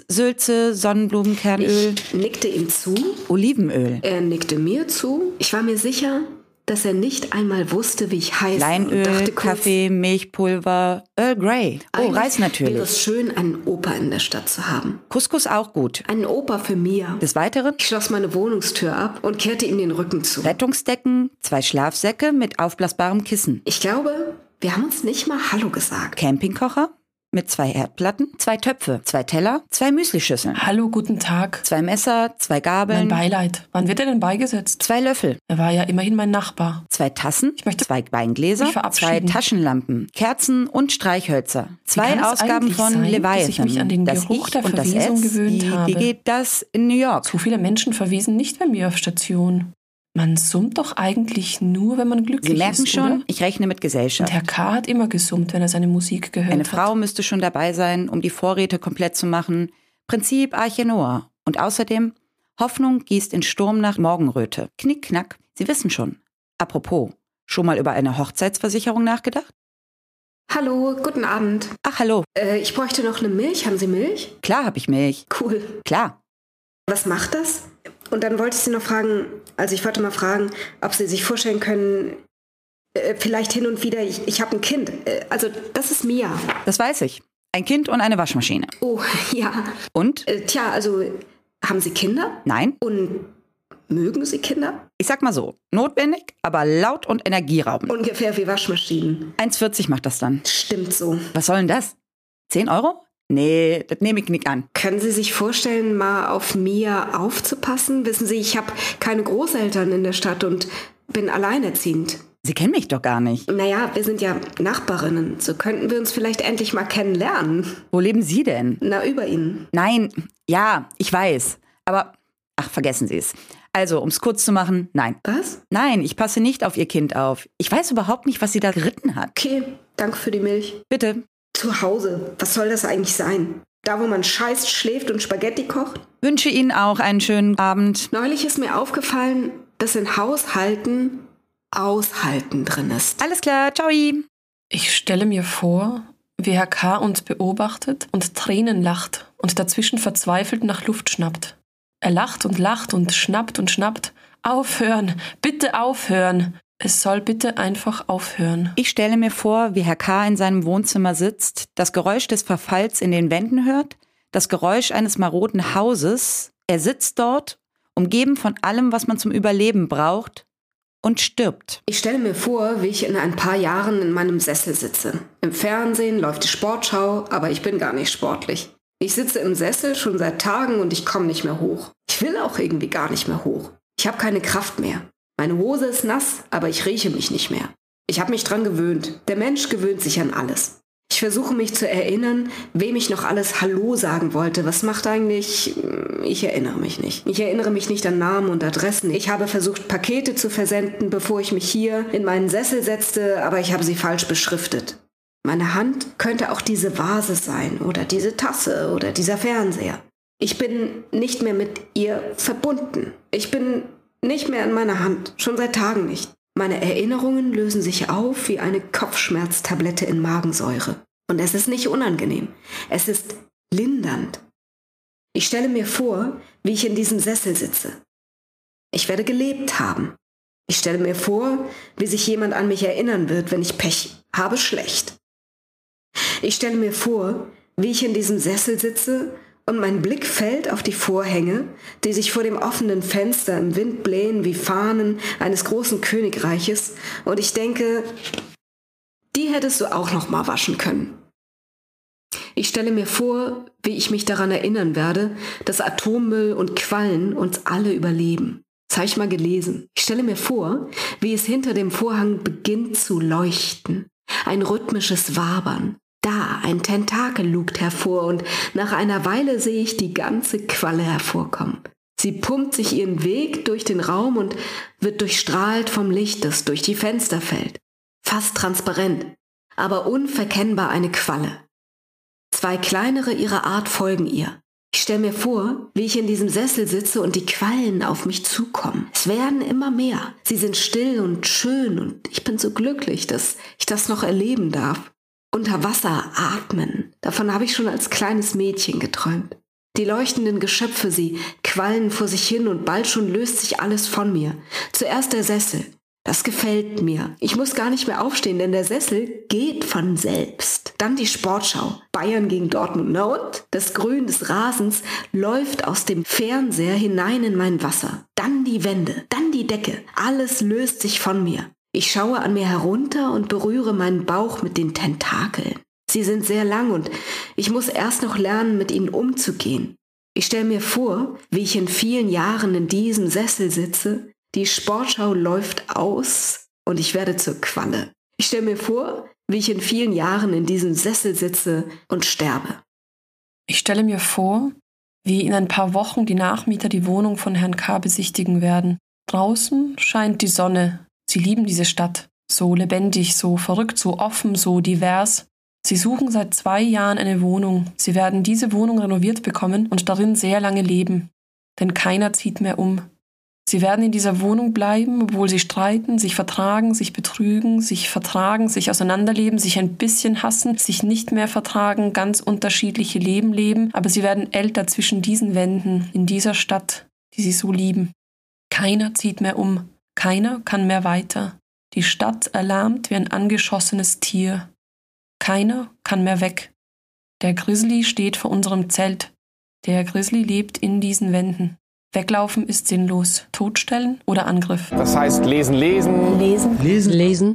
Sülze, Sonnenblumenkernöl.
Ich nickte ihm zu.
Olivenöl.
Er nickte mir zu. Ich war mir sicher, dass er nicht einmal wusste, wie ich heiße.
Leinöl,
kurz,
Kaffee, Milchpulver, Earl Grey. Oh, Reis natürlich.
Wäre es schön, einen Opa in der Stadt zu haben.
Couscous auch gut.
Einen Opa für Mia.
Des Weiteren
Ich schloss meine Wohnungstür ab und kehrte ihm den Rücken zu.
Rettungsdecken, zwei Schlafsäcke mit aufblasbarem Kissen.
Ich glaube, wir haben uns nicht mal Hallo gesagt.
Campingkocher, mit zwei Herdplatten, zwei Töpfe, zwei Teller, zwei Müslischüsseln.
Hallo, guten Tag.
Zwei Messer, zwei Gabeln.
Mein Beileid. Wann wird er denn beigesetzt?
Zwei Löffel.
Er war ja immerhin mein Nachbar.
Zwei Tassen,
Ich möchte
zwei Weingläser,
mich
zwei. Taschenlampen, Kerzen und Streichhölzer. Zwei Ausgaben von
sein, dass
Leviathan.
ich mich an den
das
Geruch
ich
der
und das
Verwesung
S,
gewöhnt
wie,
habe?
Wie geht das in New York?
Zu viele Menschen verwiesen nicht bei mir auf Station. Man summt doch eigentlich nur, wenn man glücklich
Sie merken
ist,
schon,
oder?
ich rechne mit Gesellschaft.
Und Herr K. hat immer gesummt, wenn er seine Musik gehört
Eine
hat.
Frau müsste schon dabei sein, um die Vorräte komplett zu machen. Prinzip Arche Noah. Und außerdem, Hoffnung gießt in Sturm nach Morgenröte. Knick, knack. Sie wissen schon. Apropos, schon mal über eine Hochzeitsversicherung nachgedacht?
Hallo, guten Abend.
Ach, hallo.
Äh, ich bräuchte noch eine Milch. Haben Sie Milch?
Klar habe ich Milch.
Cool.
Klar.
Was macht das? Und dann wollte ich Sie noch fragen, also ich wollte mal fragen, ob Sie sich vorstellen können, äh, vielleicht hin und wieder, ich, ich habe ein Kind. Äh, also das ist Mia.
Das weiß ich. Ein Kind und eine Waschmaschine.
Oh, ja.
Und?
Äh, tja, also haben Sie Kinder?
Nein?
Und mögen Sie Kinder?
Ich sag mal so, notwendig, aber laut und energieraubend.
Ungefähr wie Waschmaschinen.
1,40 macht das dann.
Stimmt so.
Was soll denn das? 10 Euro? Nee, das nehme ich nicht an.
Können Sie sich vorstellen, mal auf Mia aufzupassen? Wissen Sie, ich habe keine Großeltern in der Stadt und bin alleinerziehend.
Sie kennen mich doch gar nicht.
Naja, wir sind ja Nachbarinnen. So könnten wir uns vielleicht endlich mal kennenlernen.
Wo leben Sie denn?
Na, über Ihnen.
Nein, ja, ich weiß. Aber, ach, vergessen Sie es. Also, um es kurz zu machen, nein.
Was?
Nein, ich passe nicht auf Ihr Kind auf. Ich weiß überhaupt nicht, was sie da geritten hat.
Okay, danke für die Milch.
Bitte.
Zu Hause. Was soll das eigentlich sein? Da, wo man scheißt, schläft und Spaghetti kocht?
Wünsche Ihnen auch einen schönen Abend.
Neulich ist mir aufgefallen, dass in Haushalten Aushalten drin ist.
Alles klar, ciao.
Ich stelle mir vor, wie Herr K. uns beobachtet und Tränen lacht und dazwischen verzweifelt nach Luft schnappt. Er lacht und lacht und schnappt und schnappt. Aufhören, bitte aufhören. Es soll bitte einfach aufhören.
Ich stelle mir vor, wie Herr K. in seinem Wohnzimmer sitzt, das Geräusch des Verfalls in den Wänden hört, das Geräusch eines maroden Hauses. Er sitzt dort, umgeben von allem, was man zum Überleben braucht, und stirbt.
Ich stelle mir vor, wie ich in ein paar Jahren in meinem Sessel sitze. Im Fernsehen läuft die Sportschau, aber ich bin gar nicht sportlich. Ich sitze im Sessel schon seit Tagen und ich komme nicht mehr hoch. Ich will auch irgendwie gar nicht mehr hoch. Ich habe keine Kraft mehr. Meine Hose ist nass, aber ich rieche mich nicht mehr. Ich habe mich dran gewöhnt. Der Mensch gewöhnt sich an alles. Ich versuche mich zu erinnern, wem ich noch alles Hallo sagen wollte. Was macht eigentlich... Ich erinnere mich nicht. Ich erinnere mich nicht an Namen und Adressen. Ich habe versucht, Pakete zu versenden, bevor ich mich hier in meinen Sessel setzte, aber ich habe sie falsch beschriftet. Meine Hand könnte auch diese Vase sein oder diese Tasse oder dieser Fernseher. Ich bin nicht mehr mit ihr verbunden. Ich bin nicht mehr in meiner Hand, schon seit Tagen nicht. Meine Erinnerungen lösen sich auf wie eine Kopfschmerztablette in Magensäure. Und es ist nicht unangenehm. Es ist lindernd. Ich stelle mir vor, wie ich in diesem Sessel sitze. Ich werde gelebt haben. Ich stelle mir vor, wie sich jemand an mich erinnern wird, wenn ich Pech habe schlecht. Ich stelle mir vor, wie ich in diesem Sessel sitze und mein Blick fällt auf die Vorhänge, die sich vor dem offenen Fenster im Wind blähen wie Fahnen eines großen Königreiches, und ich denke, die hättest du auch noch mal waschen können. Ich stelle mir vor, wie ich mich daran erinnern werde, dass Atommüll und Quallen uns alle überleben. Das habe ich mal gelesen. Ich stelle mir vor, wie es hinter dem Vorhang beginnt zu leuchten. Ein rhythmisches Wabern. Da, ein Tentakel lugt hervor und nach einer Weile sehe ich die ganze Qualle hervorkommen. Sie pumpt sich ihren Weg durch den Raum und wird durchstrahlt vom Licht, das durch die Fenster fällt. Fast transparent, aber unverkennbar eine Qualle. Zwei kleinere ihrer Art folgen ihr. Ich stelle mir vor, wie ich in diesem Sessel sitze und die Quallen auf mich zukommen. Es werden immer mehr. Sie sind still und schön und ich bin so glücklich, dass ich das noch erleben darf. Unter Wasser atmen. Davon habe ich schon als kleines Mädchen geträumt. Die leuchtenden Geschöpfe, sie quallen vor sich hin und bald schon löst sich alles von mir. Zuerst der Sessel. Das gefällt mir. Ich muss gar nicht mehr aufstehen, denn der Sessel geht von selbst. Dann die Sportschau. Bayern gegen Dortmund. Na und? Das Grün des Rasens läuft aus dem Fernseher hinein in mein Wasser. Dann die Wände. Dann die Decke. Alles löst sich von mir. Ich schaue an mir herunter und berühre meinen Bauch mit den Tentakeln. Sie sind sehr lang und ich muss erst noch lernen, mit ihnen umzugehen. Ich stelle mir vor, wie ich in vielen Jahren in diesem Sessel sitze, die Sportschau läuft aus und ich werde zur Qualle. Ich stelle mir vor, wie ich in vielen Jahren in diesem Sessel sitze und sterbe.
Ich stelle mir vor, wie in ein paar Wochen die Nachmieter die Wohnung von Herrn K. besichtigen werden. Draußen scheint die Sonne. Sie lieben diese Stadt. So lebendig, so verrückt, so offen, so divers. Sie suchen seit zwei Jahren eine Wohnung. Sie werden diese Wohnung renoviert bekommen und darin sehr lange leben. Denn keiner zieht mehr um. Sie werden in dieser Wohnung bleiben, obwohl sie streiten, sich vertragen, sich betrügen, sich vertragen, sich auseinanderleben, sich ein bisschen hassen, sich nicht mehr vertragen, ganz unterschiedliche Leben leben, aber sie werden älter zwischen diesen Wänden in dieser Stadt, die sie so lieben. Keiner zieht mehr um, keiner kann mehr weiter. Die Stadt erlahmt wie ein angeschossenes Tier. Keiner kann mehr weg. Der Grizzly steht vor unserem Zelt. Der Grizzly lebt in diesen Wänden. Weglaufen ist sinnlos. Totstellen oder Angriff.
Das heißt lesen, lesen.
Lesen. Lesen. Lesen.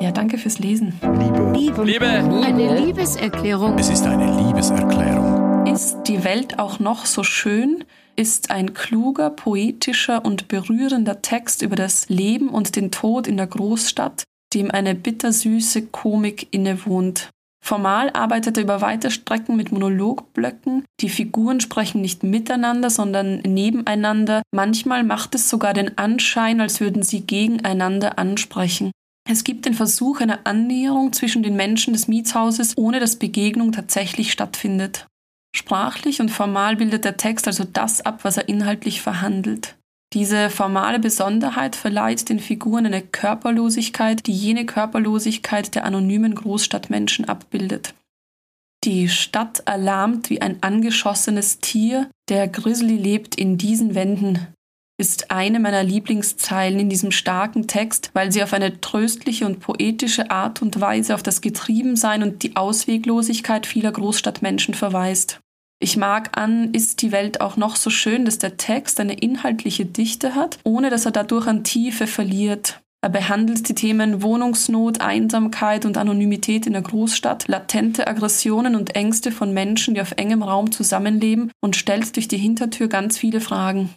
Ja, danke fürs Lesen.
Liebe.
Liebe.
Liebe.
Eine Liebeserklärung.
Es ist eine Liebeserklärung.
Ist die Welt auch noch so schön? Ist ein kluger, poetischer und berührender Text über das Leben und den Tod in der Großstadt, dem eine bittersüße Komik innewohnt. Formal arbeitet er über weite Strecken mit Monologblöcken. Die Figuren sprechen nicht miteinander, sondern nebeneinander. Manchmal macht es sogar den Anschein, als würden sie gegeneinander ansprechen. Es gibt den Versuch einer Annäherung zwischen den Menschen des Mietshauses, ohne dass Begegnung tatsächlich stattfindet. Sprachlich und formal bildet der Text also das ab, was er inhaltlich verhandelt. Diese formale Besonderheit verleiht den Figuren eine Körperlosigkeit, die jene Körperlosigkeit der anonymen Großstadtmenschen abbildet. Die Stadt erlahmt wie ein angeschossenes Tier, der Grizzly lebt in diesen Wänden, ist eine meiner Lieblingszeilen in diesem starken Text, weil sie auf eine tröstliche und poetische Art und Weise auf das Getriebensein und die Ausweglosigkeit vieler Großstadtmenschen verweist. Ich mag an, ist die Welt auch noch so schön, dass der Text eine inhaltliche Dichte hat, ohne dass er dadurch an Tiefe verliert. Er behandelt die Themen Wohnungsnot, Einsamkeit und Anonymität in der Großstadt, latente Aggressionen und Ängste von Menschen, die auf engem Raum zusammenleben und stellt durch die Hintertür ganz viele Fragen.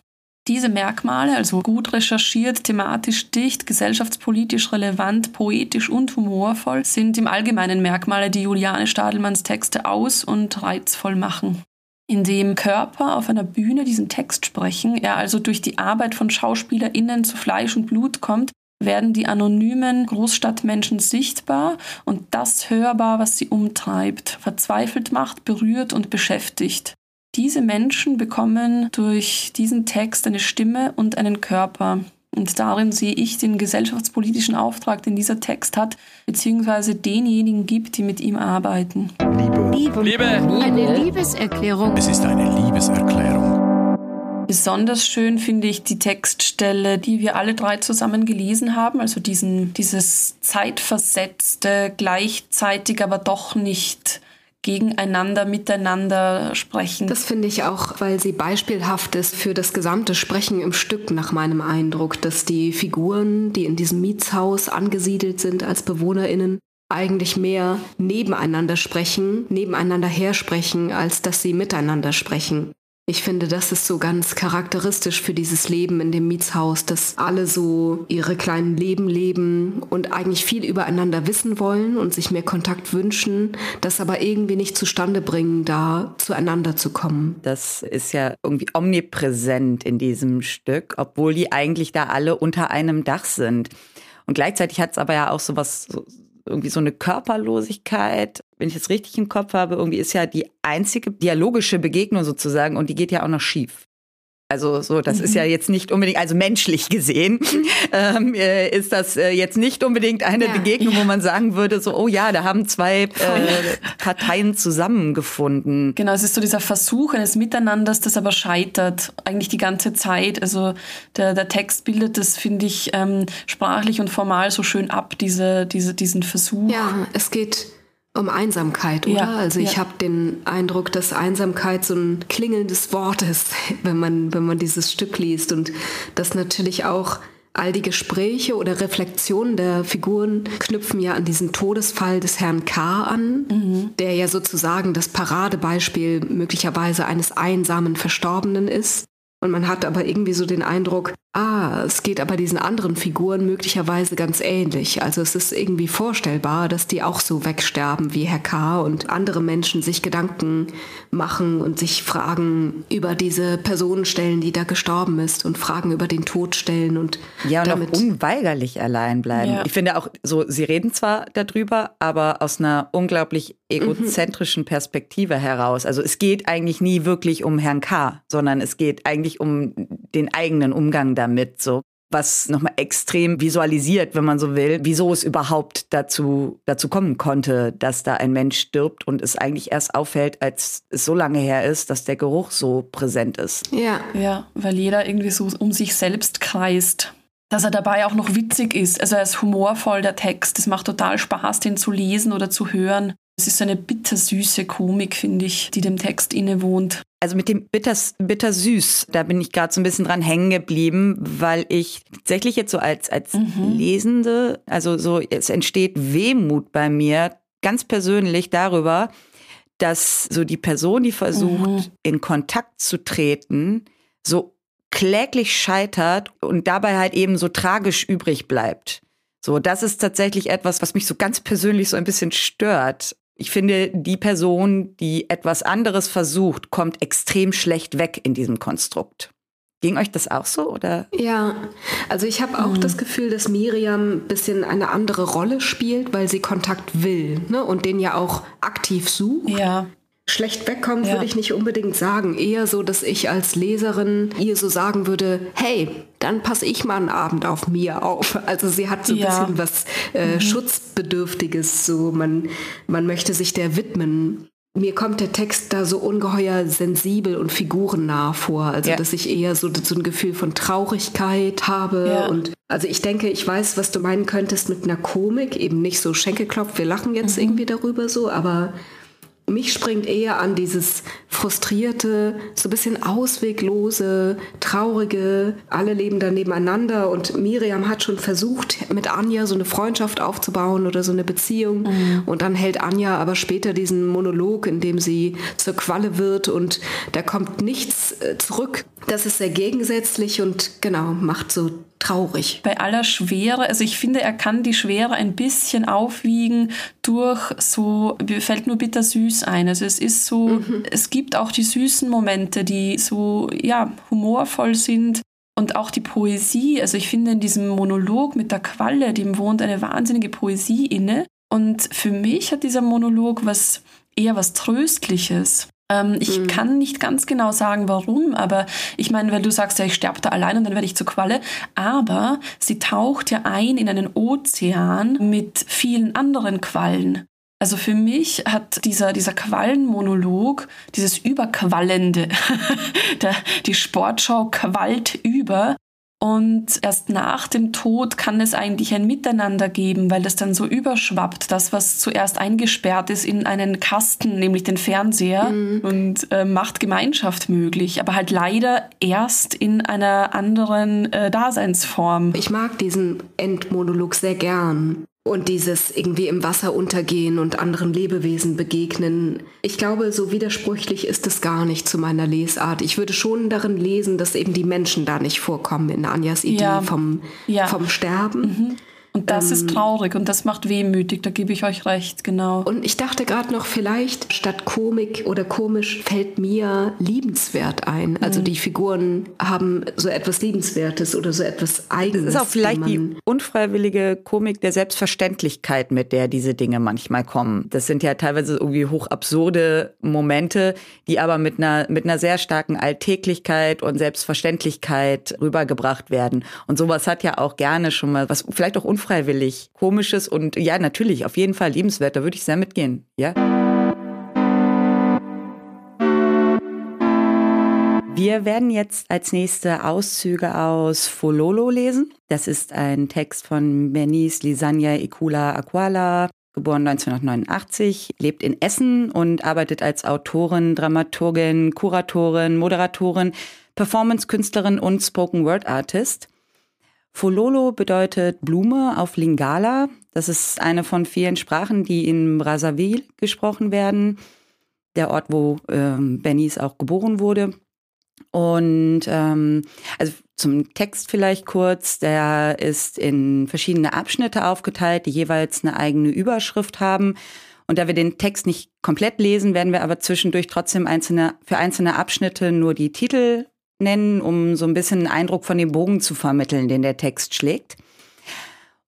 Diese Merkmale, also gut recherchiert, thematisch dicht, gesellschaftspolitisch relevant, poetisch und humorvoll, sind im Allgemeinen Merkmale, die Juliane Stadelmanns Texte aus- und reizvoll machen in dem Körper auf einer Bühne diesen Text sprechen, er also durch die Arbeit von SchauspielerInnen zu Fleisch und Blut kommt, werden die anonymen Großstadtmenschen sichtbar und das hörbar, was sie umtreibt, verzweifelt macht, berührt und beschäftigt. Diese Menschen bekommen durch diesen Text eine Stimme und einen Körper. Und darin sehe ich den gesellschaftspolitischen Auftrag, den dieser Text hat, beziehungsweise denjenigen gibt, die mit ihm arbeiten.
Liebe.
Liebe.
Liebe.
Eine Liebeserklärung.
Es ist eine Liebeserklärung.
Besonders schön finde ich die Textstelle, die wir alle drei zusammen gelesen haben, also diesen, dieses zeitversetzte, gleichzeitig aber doch nicht gegeneinander, miteinander sprechen.
Das finde ich auch, weil sie beispielhaft ist für das gesamte Sprechen im Stück, nach meinem Eindruck, dass die Figuren, die in diesem Mietshaus angesiedelt sind als BewohnerInnen, eigentlich mehr nebeneinander sprechen, nebeneinander hersprechen, als dass sie miteinander sprechen. Ich finde, das ist so ganz charakteristisch für dieses Leben in dem Mietshaus, dass alle so ihre kleinen Leben leben und eigentlich viel übereinander wissen wollen und sich mehr Kontakt wünschen, das aber irgendwie nicht zustande bringen, da zueinander zu kommen.
Das ist ja irgendwie omnipräsent in diesem Stück, obwohl die eigentlich da alle unter einem Dach sind. Und gleichzeitig hat es aber ja auch so was, so, irgendwie so eine Körperlosigkeit. Wenn ich es richtig im Kopf habe, irgendwie ist ja die einzige dialogische Begegnung sozusagen und die geht ja auch noch schief. Also so, das mhm. ist ja jetzt nicht unbedingt, also menschlich gesehen, ähm, äh, ist das äh, jetzt nicht unbedingt eine ja, Begegnung, ja. wo man sagen würde, so, oh ja, da haben zwei äh, Parteien zusammengefunden.
Genau, es ist so dieser Versuch eines Miteinanders, das aber scheitert, eigentlich die ganze Zeit. Also der, der Text bildet das, finde ich, ähm, sprachlich und formal so schön ab, diese, diese, diesen Versuch.
Ja, es geht um Einsamkeit, oder? Ja, also ich ja. habe den Eindruck, dass Einsamkeit so ein klingelndes Wort ist, wenn man, wenn man dieses Stück liest und dass natürlich auch all die Gespräche oder Reflexionen der Figuren knüpfen ja an diesen Todesfall des Herrn K. an, mhm. der ja sozusagen das Paradebeispiel möglicherweise eines einsamen Verstorbenen ist. Und man hat aber irgendwie so den Eindruck, ah, es geht aber diesen anderen Figuren möglicherweise ganz ähnlich. Also es ist irgendwie vorstellbar, dass die auch so wegsterben wie Herr K. und andere Menschen sich Gedanken machen und sich Fragen über diese Person stellen, die da gestorben ist und Fragen über den Tod stellen und
ja und damit auch unweigerlich allein bleiben. Ja. Ich finde auch so, sie reden zwar darüber, aber aus einer unglaublich egozentrischen mhm. Perspektive heraus. Also es geht eigentlich nie wirklich um Herrn K., sondern es geht eigentlich um den eigenen Umgang damit, so was nochmal extrem visualisiert, wenn man so will, wieso es überhaupt dazu, dazu kommen konnte, dass da ein Mensch stirbt und es eigentlich erst auffällt, als es so lange her ist, dass der Geruch so präsent ist.
Ja. Ja, weil jeder irgendwie so um sich selbst kreist. Dass er dabei auch noch witzig ist. Also er ist humorvoll, der Text. Es macht total Spaß, den zu lesen oder zu hören. Es ist so eine bittersüße Komik, finde ich, die dem Text innewohnt.
Also mit dem bitters, bittersüß, da bin ich gerade so ein bisschen dran hängen geblieben, weil ich tatsächlich jetzt so als, als mhm. Lesende, also so, es entsteht Wehmut bei mir, ganz persönlich darüber, dass so die Person, die versucht, mhm. in Kontakt zu treten, so kläglich scheitert und dabei halt eben so tragisch übrig bleibt. So, das ist tatsächlich etwas, was mich so ganz persönlich so ein bisschen stört. Ich finde, die Person, die etwas anderes versucht, kommt extrem schlecht weg in diesem Konstrukt. Ging euch das auch so oder?
Ja, also ich habe auch mhm. das Gefühl, dass Miriam ein bisschen eine andere Rolle spielt, weil sie Kontakt will ne? und den ja auch aktiv sucht.
Ja.
Schlecht wegkommt, ja. würde ich nicht unbedingt sagen. Eher so, dass ich als Leserin ihr so sagen würde, hey, dann passe ich mal einen Abend auf mir auf. Also sie hat so ein ja. bisschen was äh, mhm. Schutzbedürftiges, so man, man möchte sich der widmen. Mir kommt der Text da so ungeheuer sensibel und figurennah vor. Also ja. dass ich eher so, so ein Gefühl von Traurigkeit habe. Und also ich denke, ich weiß, was du meinen könntest mit einer Komik. Eben nicht so Schenkelklopf, wir lachen jetzt mhm. irgendwie darüber so, aber mich springt eher an dieses frustrierte, so ein bisschen ausweglose, traurige, alle leben da nebeneinander und Miriam hat schon versucht, mit Anja so eine Freundschaft aufzubauen oder so eine Beziehung mhm. und dann hält Anja aber später diesen Monolog, in dem sie zur Qualle wird und da kommt nichts äh, zurück. Das ist sehr gegensätzlich und genau, macht so traurig.
Bei aller Schwere, also ich finde, er kann die Schwere ein bisschen aufwiegen durch so, mir fällt nur bittersüß ein. Also es ist so, mhm. es gibt auch die süßen Momente, die so, ja, humorvoll sind. Und auch die Poesie, also ich finde in diesem Monolog mit der Qualle, dem wohnt eine wahnsinnige Poesie inne. Und für mich hat dieser Monolog was eher was Tröstliches. Ähm, ich mhm. kann nicht ganz genau sagen, warum, aber ich meine, weil du sagst ja, ich sterbe da allein und dann werde ich zur Qualle, aber sie taucht ja ein in einen Ozean mit vielen anderen Quallen. Also für mich hat dieser, dieser Quallenmonolog, dieses Überquallende, der, die Sportschau quallt über, und erst nach dem Tod kann es eigentlich ein Miteinander geben, weil das dann so überschwappt, das, was zuerst eingesperrt ist in einen Kasten, nämlich den Fernseher, mhm. und äh, macht Gemeinschaft möglich, aber halt leider erst in einer anderen äh, Daseinsform.
Ich mag diesen Endmonolog sehr gern und dieses irgendwie im Wasser untergehen und anderen Lebewesen begegnen. Ich glaube, so widersprüchlich ist es gar nicht zu meiner Lesart. Ich würde schon darin lesen, dass eben die Menschen da nicht vorkommen in Anjas Idee ja. vom, ja. vom Sterben. Mhm.
Und das ähm, ist traurig und das macht wehmütig, da gebe ich euch recht, genau.
Und ich dachte gerade noch, vielleicht statt Komik oder komisch fällt mir liebenswert ein. Also mhm. die Figuren haben so etwas Liebenswertes oder so etwas Eigenes.
Das ist auch vielleicht die unfreiwillige Komik der Selbstverständlichkeit, mit der diese Dinge manchmal kommen. Das sind ja teilweise irgendwie hoch absurde Momente, die aber mit einer, mit einer sehr starken Alltäglichkeit und Selbstverständlichkeit rübergebracht werden. Und sowas hat ja auch gerne schon mal was vielleicht auch unfreiwillig unfreiwillig komisches und ja, natürlich, auf jeden Fall liebenswert. Da würde ich sehr mitgehen. Ja. Wir werden jetzt als nächste Auszüge aus Fololo lesen. Das ist ein Text von Benis Lisania Ikula Aquala, geboren 1989, lebt in Essen und arbeitet als Autorin, Dramaturgin, Kuratorin, Moderatorin, Performance-Künstlerin und Spoken-Word-Artist. Fololo bedeutet Blume auf Lingala. Das ist eine von vielen Sprachen, die in Brazzaville gesprochen werden, der Ort, wo ähm, Benis auch geboren wurde. Und ähm, also zum Text vielleicht kurz, der ist in verschiedene Abschnitte aufgeteilt, die jeweils eine eigene Überschrift haben. Und da wir den Text nicht komplett lesen, werden wir aber zwischendurch trotzdem einzelne, für einzelne Abschnitte nur die Titel nennen, um so ein bisschen einen Eindruck von dem Bogen zu vermitteln, den der Text schlägt.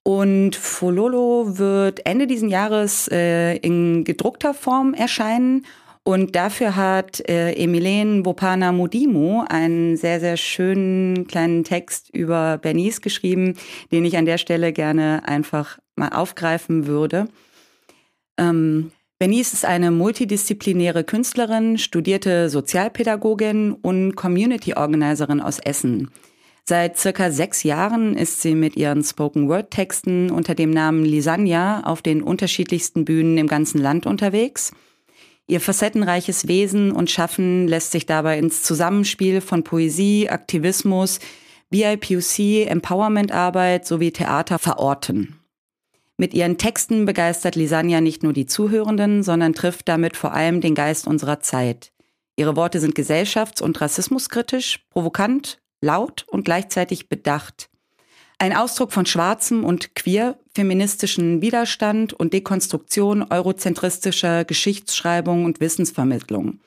Und Fololo wird Ende diesen Jahres äh, in gedruckter Form erscheinen. Und dafür hat äh, Emilene Bopana Modimo einen sehr, sehr schönen kleinen Text über Bernice geschrieben, den ich an der Stelle gerne einfach mal aufgreifen würde. Ähm, Bernice ist eine multidisziplinäre Künstlerin, studierte Sozialpädagogin und Community Organizerin aus Essen. Seit circa sechs Jahren ist sie mit ihren Spoken-Word-Texten unter dem Namen Lisania auf den unterschiedlichsten Bühnen im ganzen Land unterwegs. Ihr facettenreiches Wesen und Schaffen lässt sich dabei ins Zusammenspiel von Poesie, Aktivismus, BIPOC, Empowerment-Arbeit sowie Theater verorten. Mit ihren Texten begeistert Lisania nicht nur die Zuhörenden, sondern trifft damit vor allem den Geist unserer Zeit. Ihre Worte sind gesellschafts- und rassismuskritisch, provokant, laut und gleichzeitig bedacht. Ein Ausdruck von schwarzem und queer feministischen Widerstand und Dekonstruktion eurozentristischer Geschichtsschreibung und Wissensvermittlung.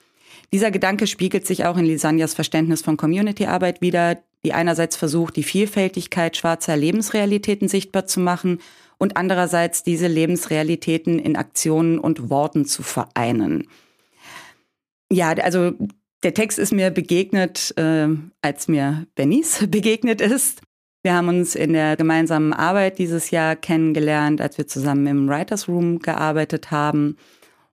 Dieser Gedanke spiegelt sich auch in Lisanias Verständnis von Community-Arbeit wider, die einerseits versucht, die Vielfältigkeit schwarzer Lebensrealitäten sichtbar zu machen und andererseits diese Lebensrealitäten in Aktionen und Worten zu vereinen. Ja, also der Text ist mir begegnet, äh, als mir Benice begegnet ist. Wir haben uns in der gemeinsamen Arbeit dieses Jahr kennengelernt, als wir zusammen im Writers Room gearbeitet haben.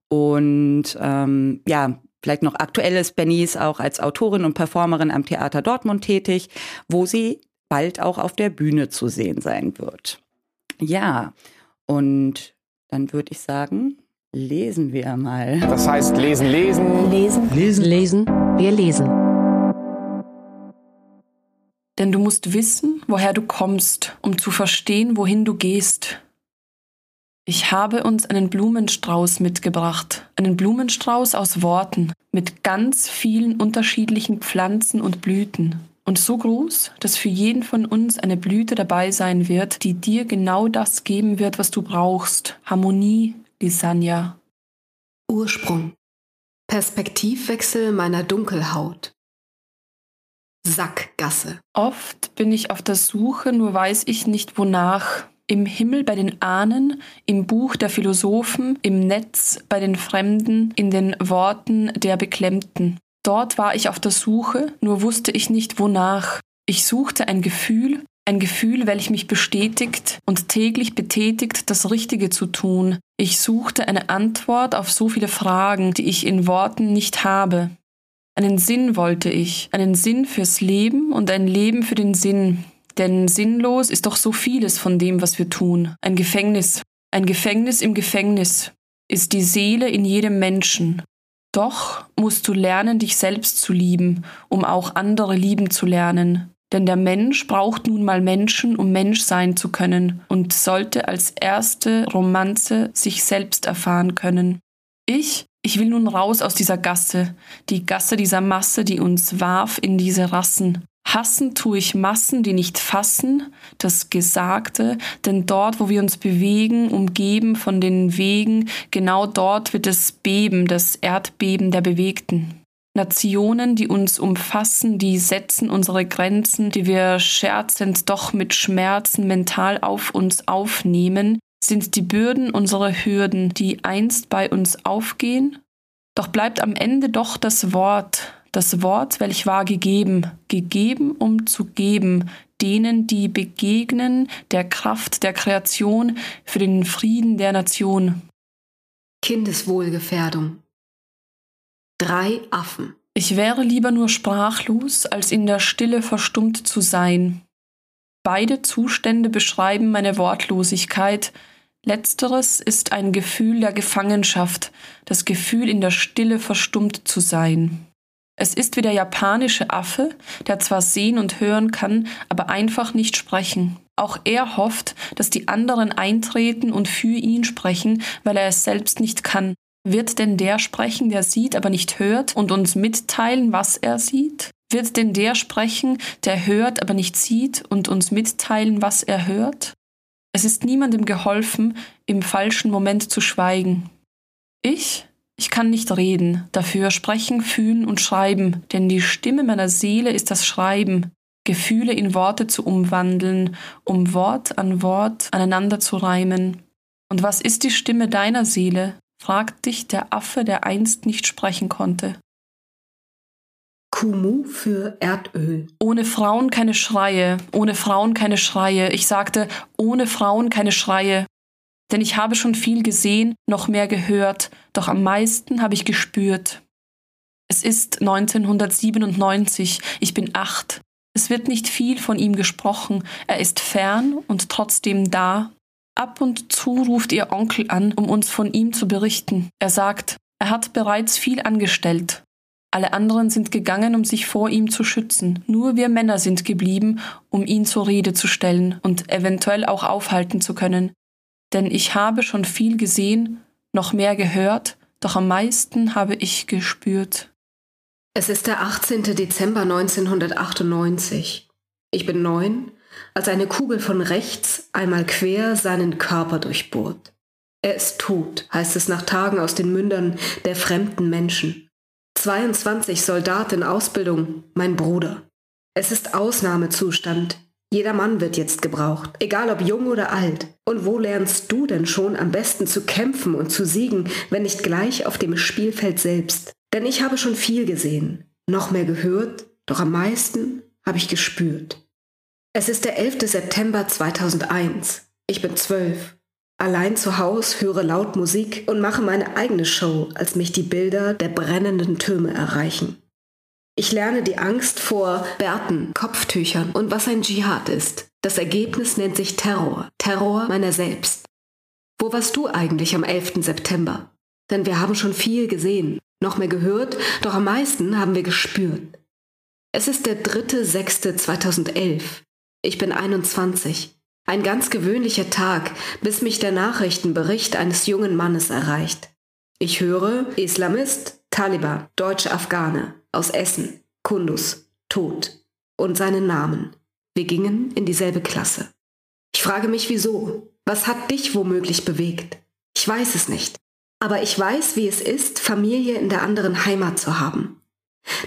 Und ähm, ja, vielleicht noch aktuell ist Benice auch als Autorin und Performerin am Theater Dortmund tätig, wo sie bald auch auf der Bühne zu sehen sein wird. Ja, und dann würde ich sagen, lesen wir mal.
Das heißt lesen, lesen.
Lesen. Lesen. Lesen. Wir lesen.
Denn du musst wissen, woher du kommst, um zu verstehen, wohin du gehst. Ich habe uns einen Blumenstrauß mitgebracht, einen Blumenstrauß aus Worten, mit ganz vielen unterschiedlichen Pflanzen und Blüten. Und so groß, dass für jeden von uns eine Blüte dabei sein wird, die dir genau das geben wird, was du brauchst. Harmonie, Lisania.
Ursprung. Perspektivwechsel meiner Dunkelhaut. Sackgasse.
Oft bin ich auf der Suche, nur weiß ich nicht wonach. Im Himmel bei den Ahnen, im Buch der Philosophen, im Netz bei den Fremden, in den Worten der Beklemmten. Dort war ich auf der Suche, nur wusste ich nicht wonach. Ich suchte ein Gefühl, ein Gefühl, welches mich bestätigt und täglich betätigt, das Richtige zu tun. Ich suchte eine Antwort auf so viele Fragen, die ich in Worten nicht habe. Einen Sinn wollte ich, einen Sinn fürs Leben und ein Leben für den Sinn. Denn sinnlos ist doch so vieles von dem, was wir tun. Ein Gefängnis, ein Gefängnis im Gefängnis ist die Seele in jedem Menschen. Doch musst du lernen, dich selbst zu lieben, um auch andere lieben zu lernen. Denn der Mensch braucht nun mal Menschen, um Mensch sein zu können und sollte als erste Romanze sich selbst erfahren können. Ich ich will nun raus aus dieser Gasse, die Gasse dieser Masse, die uns warf in diese Rassen. Hassen tue ich Massen, die nicht fassen, das Gesagte, denn dort, wo wir uns bewegen, umgeben von den Wegen, genau dort wird es beben, das Erdbeben der Bewegten. Nationen, die uns umfassen, die setzen unsere Grenzen, die wir scherzend doch mit Schmerzen mental auf uns aufnehmen, sind die Bürden unserer Hürden, die einst bei uns aufgehen? Doch bleibt am Ende doch das Wort, das Wort, welch war gegeben, gegeben, um zu geben, denen, die begegnen, der Kraft der Kreation, für den Frieden der Nation.
Kindeswohlgefährdung. Drei Affen.
Ich wäre lieber nur sprachlos, als in der Stille verstummt zu sein. Beide Zustände beschreiben meine Wortlosigkeit, Letzteres ist ein Gefühl der Gefangenschaft, das Gefühl in der Stille verstummt zu sein. Es ist wie der japanische Affe, der zwar sehen und hören kann, aber einfach nicht sprechen. Auch er hofft, dass die anderen eintreten und für ihn sprechen, weil er es selbst nicht kann. Wird denn der sprechen, der sieht, aber nicht hört und uns mitteilen, was er sieht? Wird denn der sprechen, der hört, aber nicht sieht und uns mitteilen, was er hört? Es ist niemandem geholfen, im falschen Moment zu schweigen. Ich? Ich kann nicht reden, dafür sprechen, fühlen und schreiben, denn die Stimme meiner Seele ist das Schreiben, Gefühle in Worte zu umwandeln, um Wort an Wort aneinander zu reimen. Und was ist die Stimme deiner Seele? fragt dich der Affe, der einst nicht sprechen konnte.
Kumu für Erdöl.
Ohne Frauen keine Schreie, ohne Frauen keine Schreie. Ich sagte, ohne Frauen keine Schreie. Denn ich habe schon viel gesehen, noch mehr gehört, doch am meisten habe ich gespürt. Es ist 1997, ich bin acht. Es wird nicht viel von ihm gesprochen, er ist fern und trotzdem da. Ab und zu ruft ihr Onkel an, um uns von ihm zu berichten. Er sagt, er hat bereits viel angestellt. Alle anderen sind gegangen, um sich vor ihm zu schützen. Nur wir Männer sind geblieben, um ihn zur Rede zu stellen und eventuell auch aufhalten zu können. Denn ich habe schon viel gesehen, noch mehr gehört, doch am meisten habe ich gespürt.
Es ist der 18. Dezember 1998. Ich bin neun, als eine Kugel von rechts einmal quer seinen Körper durchbohrt. Er ist tot, heißt es nach Tagen aus den Mündern der fremden Menschen. 22 Soldat in Ausbildung, mein Bruder. Es ist Ausnahmezustand. Jeder Mann wird jetzt gebraucht, egal ob jung oder alt. Und wo lernst du denn schon am besten zu kämpfen und zu siegen, wenn nicht gleich auf dem Spielfeld selbst? Denn ich habe schon viel gesehen, noch mehr gehört, doch am meisten habe ich gespürt. Es ist der 11. September 2001. Ich bin zwölf. Allein zu Haus höre laut Musik und mache meine eigene Show, als mich die Bilder der brennenden Türme erreichen. Ich lerne die Angst vor Bärten, Kopftüchern und was ein Dschihad ist. Das Ergebnis nennt sich Terror, Terror meiner selbst. Wo warst du eigentlich am 11. September? Denn wir haben schon viel gesehen, noch mehr gehört, doch am meisten haben wir gespürt. Es ist der 3.6.2011. Ich bin 21. Ein ganz gewöhnlicher Tag, bis mich der Nachrichtenbericht eines jungen Mannes erreicht. Ich höre Islamist, Taliban, deutsche Afghane, aus Essen, Kundus, tot und seinen Namen. Wir gingen in dieselbe Klasse. Ich frage mich wieso. Was hat dich womöglich bewegt? Ich weiß es nicht. Aber ich weiß, wie es ist, Familie in der anderen Heimat zu haben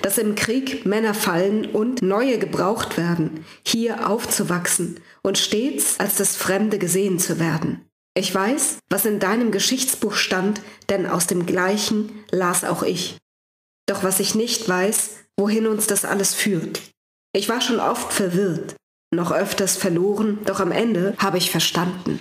dass im Krieg Männer fallen und neue gebraucht werden, hier aufzuwachsen und stets als das Fremde gesehen zu werden. Ich weiß, was in deinem Geschichtsbuch stand, denn aus dem gleichen las auch ich. Doch was ich nicht weiß, wohin uns das alles führt. Ich war schon oft verwirrt, noch öfters verloren, doch am Ende habe ich verstanden.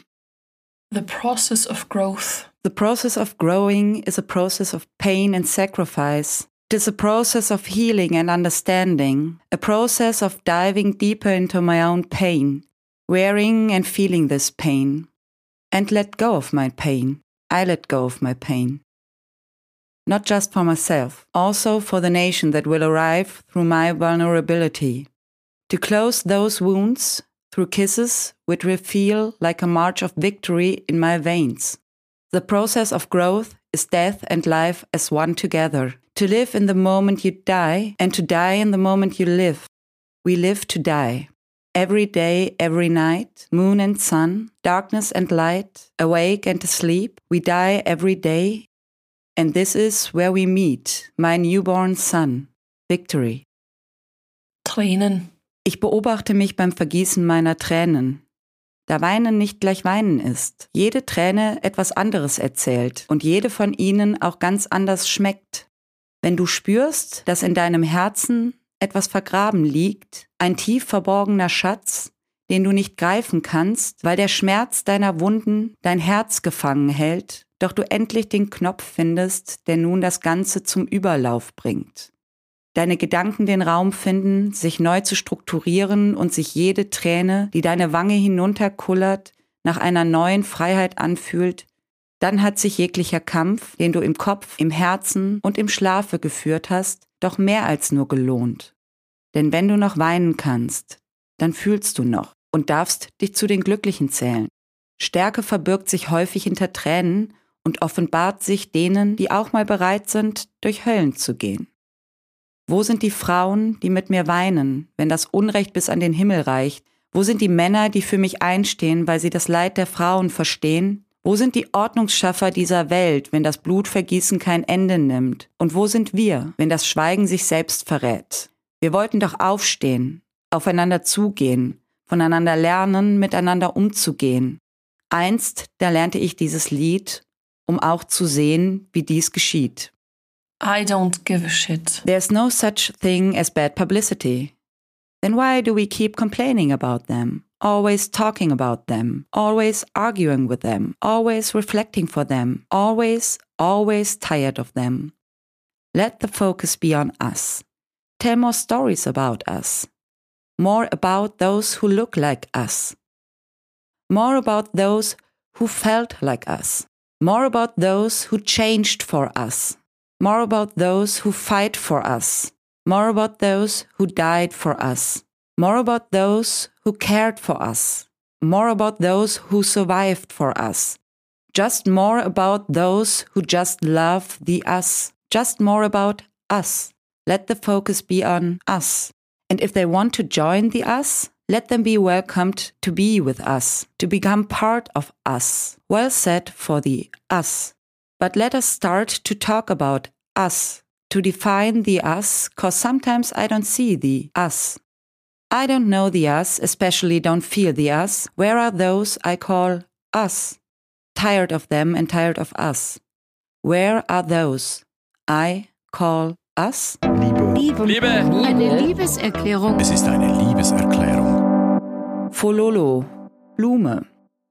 The process of growth.
The process of growing is a process of pain and sacrifice. It is a process of healing and understanding, a process of diving deeper into my own pain, wearing and feeling this pain, and let go of my pain. I let go of my pain. Not just for myself, also for the nation that will arrive through my vulnerability. To close those wounds through kisses which will feel like a march of victory in my veins. The process of growth is death and life as one together. To live in the moment you die and to die in the moment you live. We live to die. Every day, every night, moon and sun, darkness and light, awake and asleep, we die every day. And this is where we meet, my newborn son, Victory.
Tränen.
Ich beobachte mich beim Vergießen meiner Tränen. Da Weinen nicht gleich Weinen ist, jede Träne etwas anderes erzählt und jede von ihnen auch ganz anders schmeckt. Wenn du spürst, dass in deinem Herzen etwas vergraben liegt, ein tief verborgener Schatz, den du nicht greifen kannst, weil der Schmerz deiner Wunden dein Herz gefangen hält, doch du endlich den Knopf findest, der nun das Ganze zum Überlauf bringt. Deine Gedanken den Raum finden, sich neu zu strukturieren und sich jede Träne, die deine Wange hinunterkullert, nach einer neuen Freiheit anfühlt, dann hat sich jeglicher Kampf, den du im Kopf, im Herzen und im Schlafe geführt hast, doch mehr als nur gelohnt. Denn wenn du noch weinen kannst, dann fühlst du noch und darfst dich zu den Glücklichen zählen. Stärke verbirgt sich häufig hinter Tränen und offenbart sich denen, die auch mal bereit sind, durch Höllen zu gehen. Wo sind die Frauen, die mit mir weinen, wenn das Unrecht bis an den Himmel reicht? Wo sind die Männer, die für mich einstehen, weil sie das Leid der Frauen verstehen? Wo sind die Ordnungsschaffer dieser Welt, wenn das Blutvergießen kein Ende nimmt? Und wo sind wir, wenn das Schweigen sich selbst verrät? Wir wollten doch aufstehen, aufeinander zugehen, voneinander lernen, miteinander umzugehen. Einst, da lernte ich dieses Lied, um auch zu sehen, wie dies geschieht.
I don't give a shit.
There's no such thing as bad publicity. Then why do we keep complaining about them? Always talking about them, always arguing with them, always reflecting for them, always, always tired of them. Let the focus be on us. Tell more stories about us. More about those who look like us. More about those who felt like us. More about those who changed for us. More about those who fight for us. More about those who died for us. More about those who cared for us. More about those who survived for us. Just more about those who just love the us. Just more about us. Let the focus be on us. And if they want to join the us, let them be welcomed to be with us, to become part of us. Well said for the us. But let us start to talk about us, to define the us, cause sometimes I don't see the us. I don't know the us, especially don't feel the us. Where are those I call us? Tired of them and tired of us. Where are those I call us?
Liebe.
Liebe.
Liebe.
Eine Liebeserklärung.
Es ist eine Liebeserklärung.
Fololo, Blume.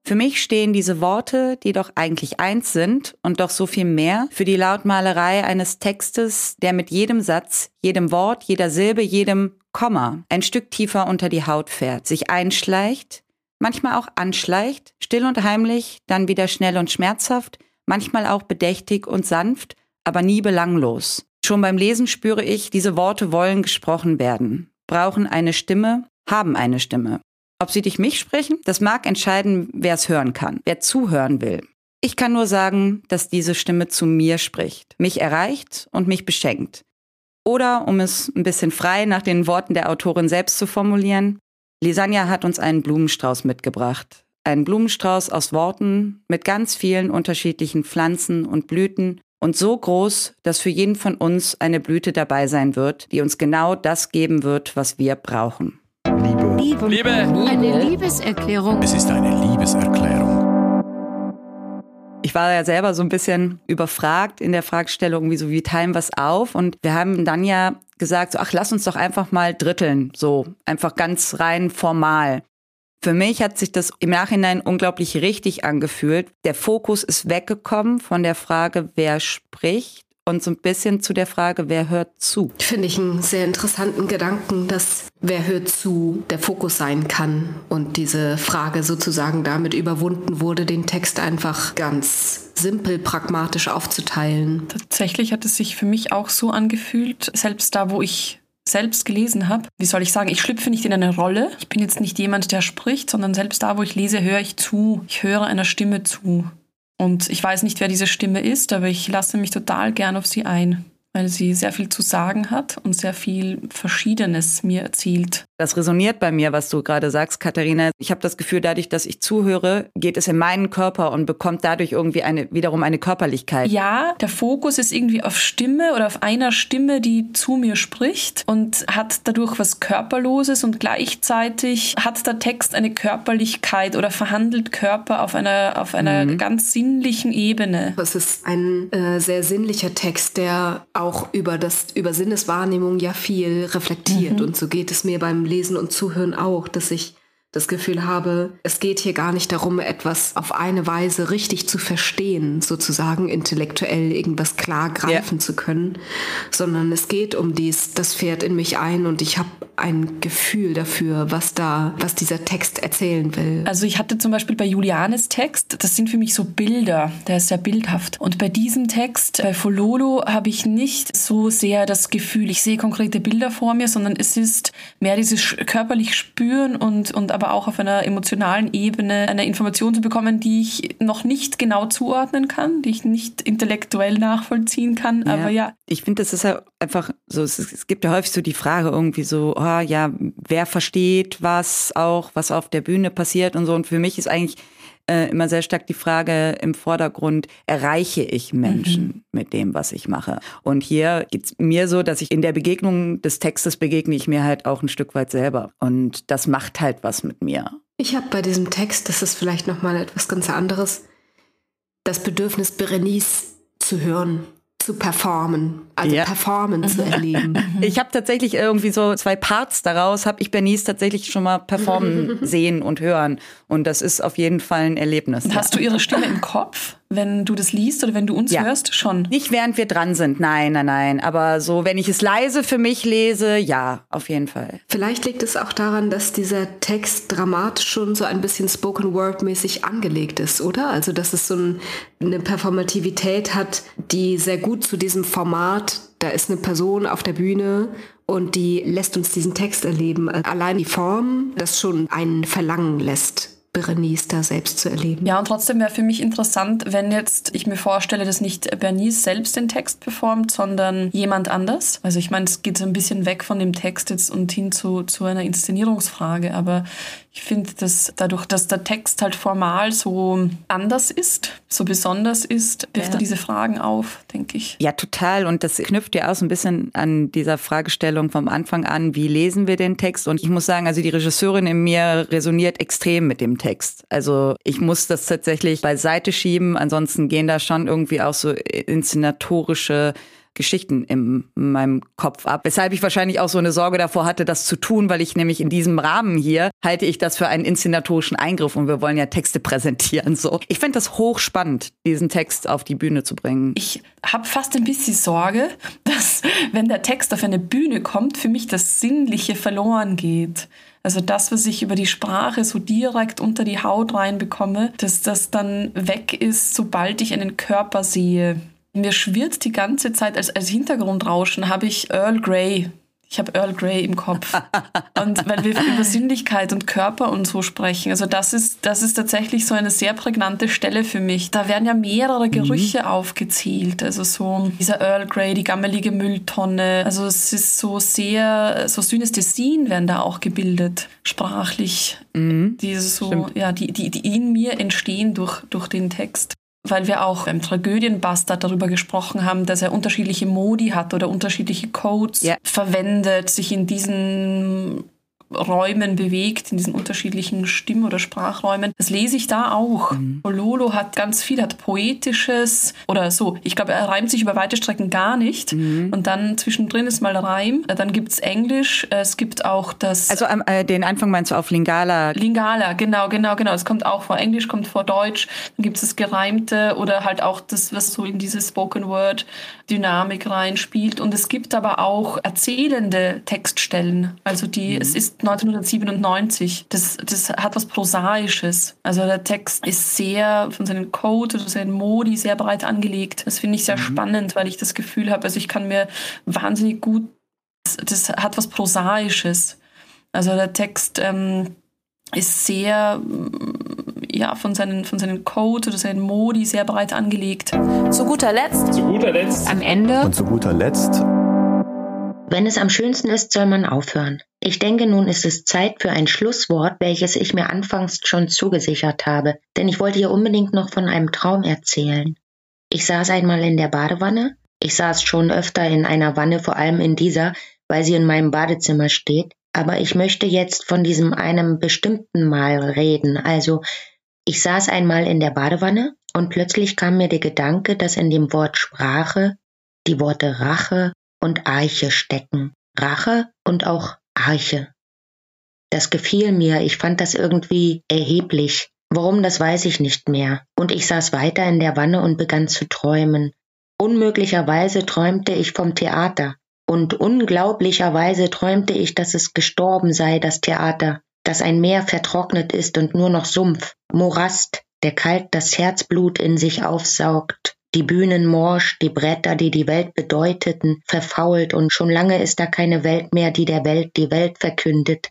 Für mich stehen diese Worte, die doch eigentlich eins sind und doch so viel mehr, für die Lautmalerei eines Textes, der mit jedem Satz, jedem Wort, jeder Silbe, jedem Komma ein Stück tiefer unter die Haut fährt, sich einschleicht, manchmal auch anschleicht, still und heimlich, dann wieder schnell und schmerzhaft, manchmal auch bedächtig und sanft, aber nie belanglos. Schon beim Lesen spüre ich, diese Worte wollen gesprochen werden, brauchen eine Stimme, haben eine Stimme. Ob sie durch mich sprechen, das mag entscheiden, wer es hören kann, wer zuhören will. Ich kann nur sagen, dass diese Stimme zu mir spricht, mich erreicht und mich beschenkt. Oder, um es ein bisschen frei nach den Worten der Autorin selbst zu formulieren, Lisania hat uns einen Blumenstrauß mitgebracht. Einen Blumenstrauß aus Worten mit ganz vielen unterschiedlichen Pflanzen und Blüten und so groß, dass für jeden von uns eine Blüte dabei sein wird, die uns genau das geben wird, was wir brauchen.
Liebe.
Liebe. Eine Liebeserklärung.
Es ist eine Liebeserklärung.
Ich war ja selber so ein bisschen überfragt in der Fragestellung, wie so, wie teilen wir es auf? Und wir haben dann ja gesagt, so, ach, lass uns doch einfach mal dritteln, so einfach ganz rein formal. Für mich hat sich das im Nachhinein unglaublich richtig angefühlt. Der Fokus ist weggekommen von der Frage, wer spricht und so ein bisschen zu der Frage, wer hört zu.
Finde ich einen sehr interessanten Gedanken, dass wer hört zu der Fokus sein kann und diese Frage sozusagen damit überwunden wurde, den Text einfach ganz simpel pragmatisch aufzuteilen.
Tatsächlich hat es sich für mich auch so angefühlt, selbst da, wo ich selbst gelesen habe. Wie soll ich sagen, ich schlüpfe nicht in eine Rolle. Ich bin jetzt nicht jemand, der spricht, sondern selbst da, wo ich lese, höre ich zu. Ich höre einer Stimme zu. Und ich weiß nicht, wer diese Stimme ist, aber ich lasse mich total gern auf sie ein, weil sie sehr viel zu sagen hat und sehr viel Verschiedenes mir erzählt.
Das resoniert bei mir, was du gerade sagst, Katharina. Ich habe das Gefühl, dadurch, dass ich zuhöre, geht es in meinen Körper und bekommt dadurch irgendwie eine, wiederum eine Körperlichkeit.
Ja, der Fokus ist irgendwie auf Stimme oder auf einer Stimme, die zu mir spricht und hat dadurch was Körperloses und gleichzeitig hat der Text eine Körperlichkeit oder verhandelt Körper auf einer, auf einer
Mhm.
ganz sinnlichen Ebene.
Es ist ein äh, sehr sinnlicher Text, der auch über das über Sinneswahrnehmung ja viel reflektiert.
Mhm.
Und so geht es mir beim Lesen und Zuhören auch, dass ich das Gefühl habe, es geht hier gar nicht darum, etwas auf eine Weise richtig zu verstehen, sozusagen intellektuell irgendwas klar greifen ja. zu können, sondern es geht um dies, das fährt in mich ein und ich habe ein Gefühl dafür, was da, was dieser Text erzählen will.
Also ich hatte zum Beispiel bei Julianes Text, das sind für mich so Bilder, der ist sehr bildhaft. Und bei diesem Text, bei Fololo, habe ich nicht so sehr das Gefühl, ich sehe konkrete Bilder vor mir, sondern es ist mehr dieses körperlich spüren und, und aber auch auf einer emotionalen Ebene eine Information zu bekommen, die ich noch nicht genau zuordnen kann, die ich nicht intellektuell nachvollziehen kann. Ja. Aber ja.
Ich finde, das ist ja einfach so, es, gibt ja häufig so die Frage irgendwie so, oh, ja, wer versteht was auch, was auf der Bühne passiert und so. Und für mich ist eigentlich äh, immer sehr stark die Frage im Vordergrund, erreiche ich Menschen mhm. mit dem, was ich mache? Und hier geht es mir so, dass ich in der Begegnung des Textes begegne ich mir halt auch ein Stück weit selber. Und das macht halt was mit mir.
Ich habe bei diesem Text, das ist vielleicht nochmal etwas ganz anderes, das Bedürfnis, Berenice zu hören zu performen, also ja. performen zu erleben.
Ich habe tatsächlich irgendwie so zwei Parts daraus, habe ich Bernice tatsächlich schon mal performen sehen und hören. Und das ist auf jeden Fall ein Erlebnis.
Hast du ihre Stimme im Kopf? Wenn du das liest oder wenn du uns ja. hörst, schon?
Nicht während wir dran sind, nein, nein, nein. Aber so, wenn ich es leise für mich lese, ja, auf jeden Fall.
Vielleicht liegt es auch daran, dass dieser Text dramatisch schon so ein bisschen Spoken Word mäßig angelegt ist, oder? Also, dass es so ein, eine Performativität hat, die sehr gut zu diesem Format, da ist eine Person auf der Bühne und die lässt uns diesen Text erleben. Allein die Form, das schon einen verlangen lässt Berenice da selbst zu erleben.
Ja, und trotzdem wäre für mich interessant, wenn jetzt ich mir vorstelle, dass nicht Bernice selbst den Text performt, sondern jemand anders. Also ich meine, es geht so ein bisschen weg von dem Text jetzt und hin zu, zu einer Inszenierungsfrage, aber ich finde, dass dadurch, dass der Text halt formal so anders ist, so besonders ist, wirft ja. er diese Fragen auf, denke ich.
Ja, total. Und das knüpft ja auch so ein bisschen an dieser Fragestellung vom Anfang an, wie lesen wir den Text? Und ich muss sagen, also die Regisseurin in mir resoniert extrem mit dem Text. Also ich muss das tatsächlich beiseite schieben. Ansonsten gehen da schon irgendwie auch so inszenatorische Geschichten in meinem Kopf ab. Weshalb ich wahrscheinlich auch so eine Sorge davor hatte, das zu tun, weil ich nämlich in diesem Rahmen hier halte ich das für einen inszenatorischen Eingriff und wir wollen ja Texte präsentieren. So, ich finde das hochspannend, diesen Text auf die Bühne zu bringen.
Ich habe fast ein bisschen Sorge, dass wenn der Text auf eine Bühne kommt, für mich das Sinnliche verloren geht. Also das, was ich über die Sprache so direkt unter die Haut reinbekomme, dass das dann weg ist, sobald ich einen Körper sehe. Mir schwirrt die ganze Zeit als, als Hintergrundrauschen habe ich Earl Grey. Ich habe Earl Grey im Kopf. Und weil wir über Sinnlichkeit und Körper und so sprechen. Also das ist, das ist tatsächlich so eine sehr prägnante Stelle für mich. Da werden ja mehrere Gerüche mhm. aufgezählt. Also so dieser Earl Grey, die gammelige Mülltonne. Also es ist so sehr, so Synästhesien werden da auch gebildet, sprachlich. Mhm. Diese so, ja, die, die, die in mir entstehen durch, durch den Text weil wir auch im Tragödienbastard darüber gesprochen haben, dass er unterschiedliche Modi hat oder unterschiedliche Codes ja. verwendet, sich in diesen Räumen bewegt, in diesen unterschiedlichen Stimm- oder Sprachräumen. Das lese ich da auch. Mhm. Lolo hat ganz viel, hat poetisches oder so. Ich glaube, er reimt sich über weite Strecken gar nicht. Mhm. Und dann zwischendrin ist mal Reim. Dann gibt es Englisch. Es gibt auch das.
Also äh, den Anfang meinst du auf Lingala?
Lingala, genau, genau, genau. Es kommt auch vor Englisch, kommt vor Deutsch. Dann gibt es das Gereimte oder halt auch das, was so in diese Spoken Word Dynamik reinspielt. Und es gibt aber auch erzählende Textstellen. Also die, mhm. es ist 1997. Das, das hat was Prosaisches. Also der Text ist sehr von seinen Code oder seinen Modi sehr breit angelegt. Das finde ich sehr mhm. spannend, weil ich das Gefühl habe, also ich kann mir wahnsinnig gut, das, das hat was Prosaisches. Also der Text ähm, ist sehr ja, von seinen, von seinen Code oder seinen Modi sehr breit angelegt.
Zu guter Letzt.
Zu guter Letzt.
Am Ende.
Und zu guter Letzt.
Wenn es am schönsten ist, soll man aufhören. Ich denke, nun ist es Zeit für ein Schlusswort, welches ich mir anfangs schon zugesichert habe, denn ich wollte ihr unbedingt noch von einem Traum erzählen. Ich saß einmal in der Badewanne. Ich saß schon öfter in einer Wanne, vor allem in dieser, weil sie in meinem Badezimmer steht. Aber ich möchte jetzt von diesem einem bestimmten Mal reden. Also, ich saß einmal in der Badewanne und plötzlich kam mir der Gedanke, dass in dem Wort Sprache die Worte Rache und Arche stecken. Rache und auch Arche.
Das gefiel mir, ich fand das irgendwie erheblich. Warum, das weiß ich nicht mehr. Und ich saß weiter in der Wanne und begann zu träumen. Unmöglicherweise träumte ich vom Theater. Und unglaublicherweise träumte ich, dass es gestorben sei, das Theater, dass ein Meer vertrocknet ist und nur noch Sumpf, Morast, der kalt das Herzblut in sich aufsaugt, die Bühnen morsch, die Bretter, die die Welt bedeuteten, verfault und schon lange ist da keine Welt mehr, die der Welt die Welt verkündet,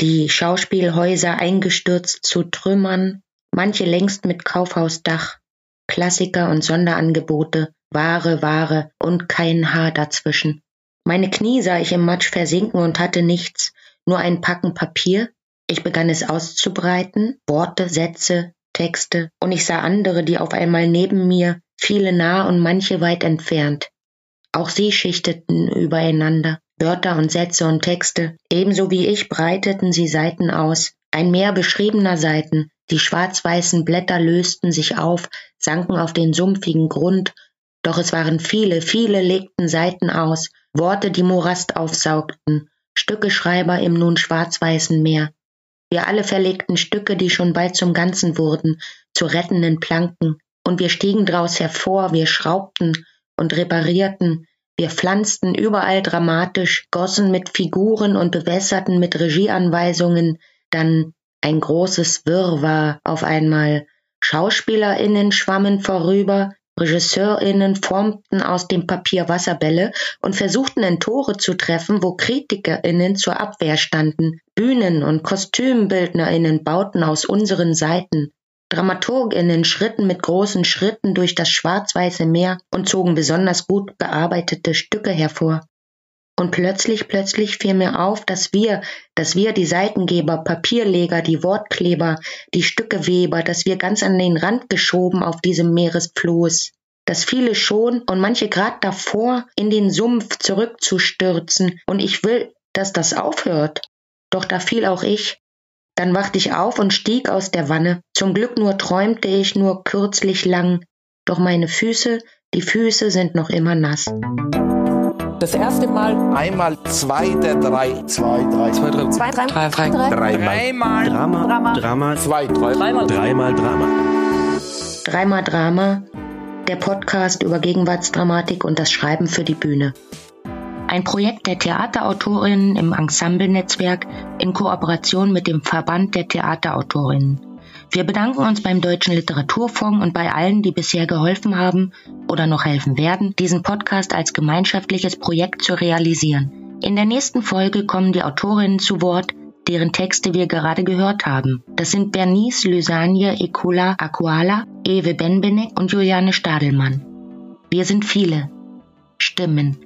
die Schauspielhäuser eingestürzt zu Trümmern, manche längst mit Kaufhausdach, Klassiker und Sonderangebote, Ware, Ware und kein Haar dazwischen. Meine Knie sah ich im Matsch versinken und hatte nichts, nur ein Packen Papier. Ich begann es auszubreiten, Worte, Sätze, Texte, und ich sah andere, die auf einmal neben mir, viele nah und manche weit entfernt. Auch sie schichteten übereinander. Wörter und Sätze und Texte, ebenso wie ich breiteten sie Seiten aus, ein Meer beschriebener Seiten, die schwarz-weißen Blätter lösten sich auf, sanken auf den sumpfigen Grund, doch es waren viele, viele legten Seiten aus, Worte, die Morast aufsaugten, Stücke Schreiber im nun schwarz-weißen Meer. Wir alle verlegten Stücke, die schon bald zum Ganzen wurden, zu rettenden Planken, und wir stiegen draus hervor, wir schraubten und reparierten, wir pflanzten überall dramatisch, gossen mit Figuren und bewässerten mit Regieanweisungen, dann ein großes Wirrwarr auf einmal. SchauspielerInnen schwammen vorüber, RegisseurInnen formten aus dem Papier Wasserbälle und versuchten in Tore zu treffen, wo KritikerInnen zur Abwehr standen. Bühnen- und KostümbildnerInnen bauten aus unseren Seiten. DramaturgInnen schritten mit großen Schritten durch das schwarz-weiße Meer und zogen besonders gut bearbeitete Stücke hervor. Und plötzlich, plötzlich fiel mir auf, dass wir, dass wir die Seitengeber, Papierleger, die Wortkleber, die Stückeweber, dass wir ganz an den Rand geschoben auf diesem Meeresfloß, dass viele schon und manche grad davor in den Sumpf zurückzustürzen und ich will, dass das aufhört. Doch da fiel auch ich, dann wachte ich auf und stieg aus der Wanne. Zum Glück nur träumte ich nur kürzlich lang. Doch meine Füße, die Füße sind noch immer nass.
Das erste Mal.
Einmal zwei der drei.
Zwei, drei.
Zwei, drei.
Zwei, drei.
Drei, drei.
Dreimal.
Dreimal.
Drama.
Drama.
Drama.
Zwei, drei.
Dreimal.
Dreimal Drama.
Dreimal Drama. Der Podcast über Gegenwartsdramatik und das Schreiben für die Bühne. Ein Projekt der Theaterautorinnen im Ensemble-Netzwerk in Kooperation mit dem Verband der Theaterautorinnen. Wir bedanken uns beim Deutschen Literaturfonds und bei allen, die bisher geholfen haben oder noch helfen werden, diesen Podcast als gemeinschaftliches Projekt zu realisieren. In der nächsten Folge kommen die Autorinnen zu Wort, deren Texte wir gerade gehört haben. Das sind Bernice Lysagne Ekula Akuala, Ewe Benbenek und Juliane Stadelmann. Wir sind viele Stimmen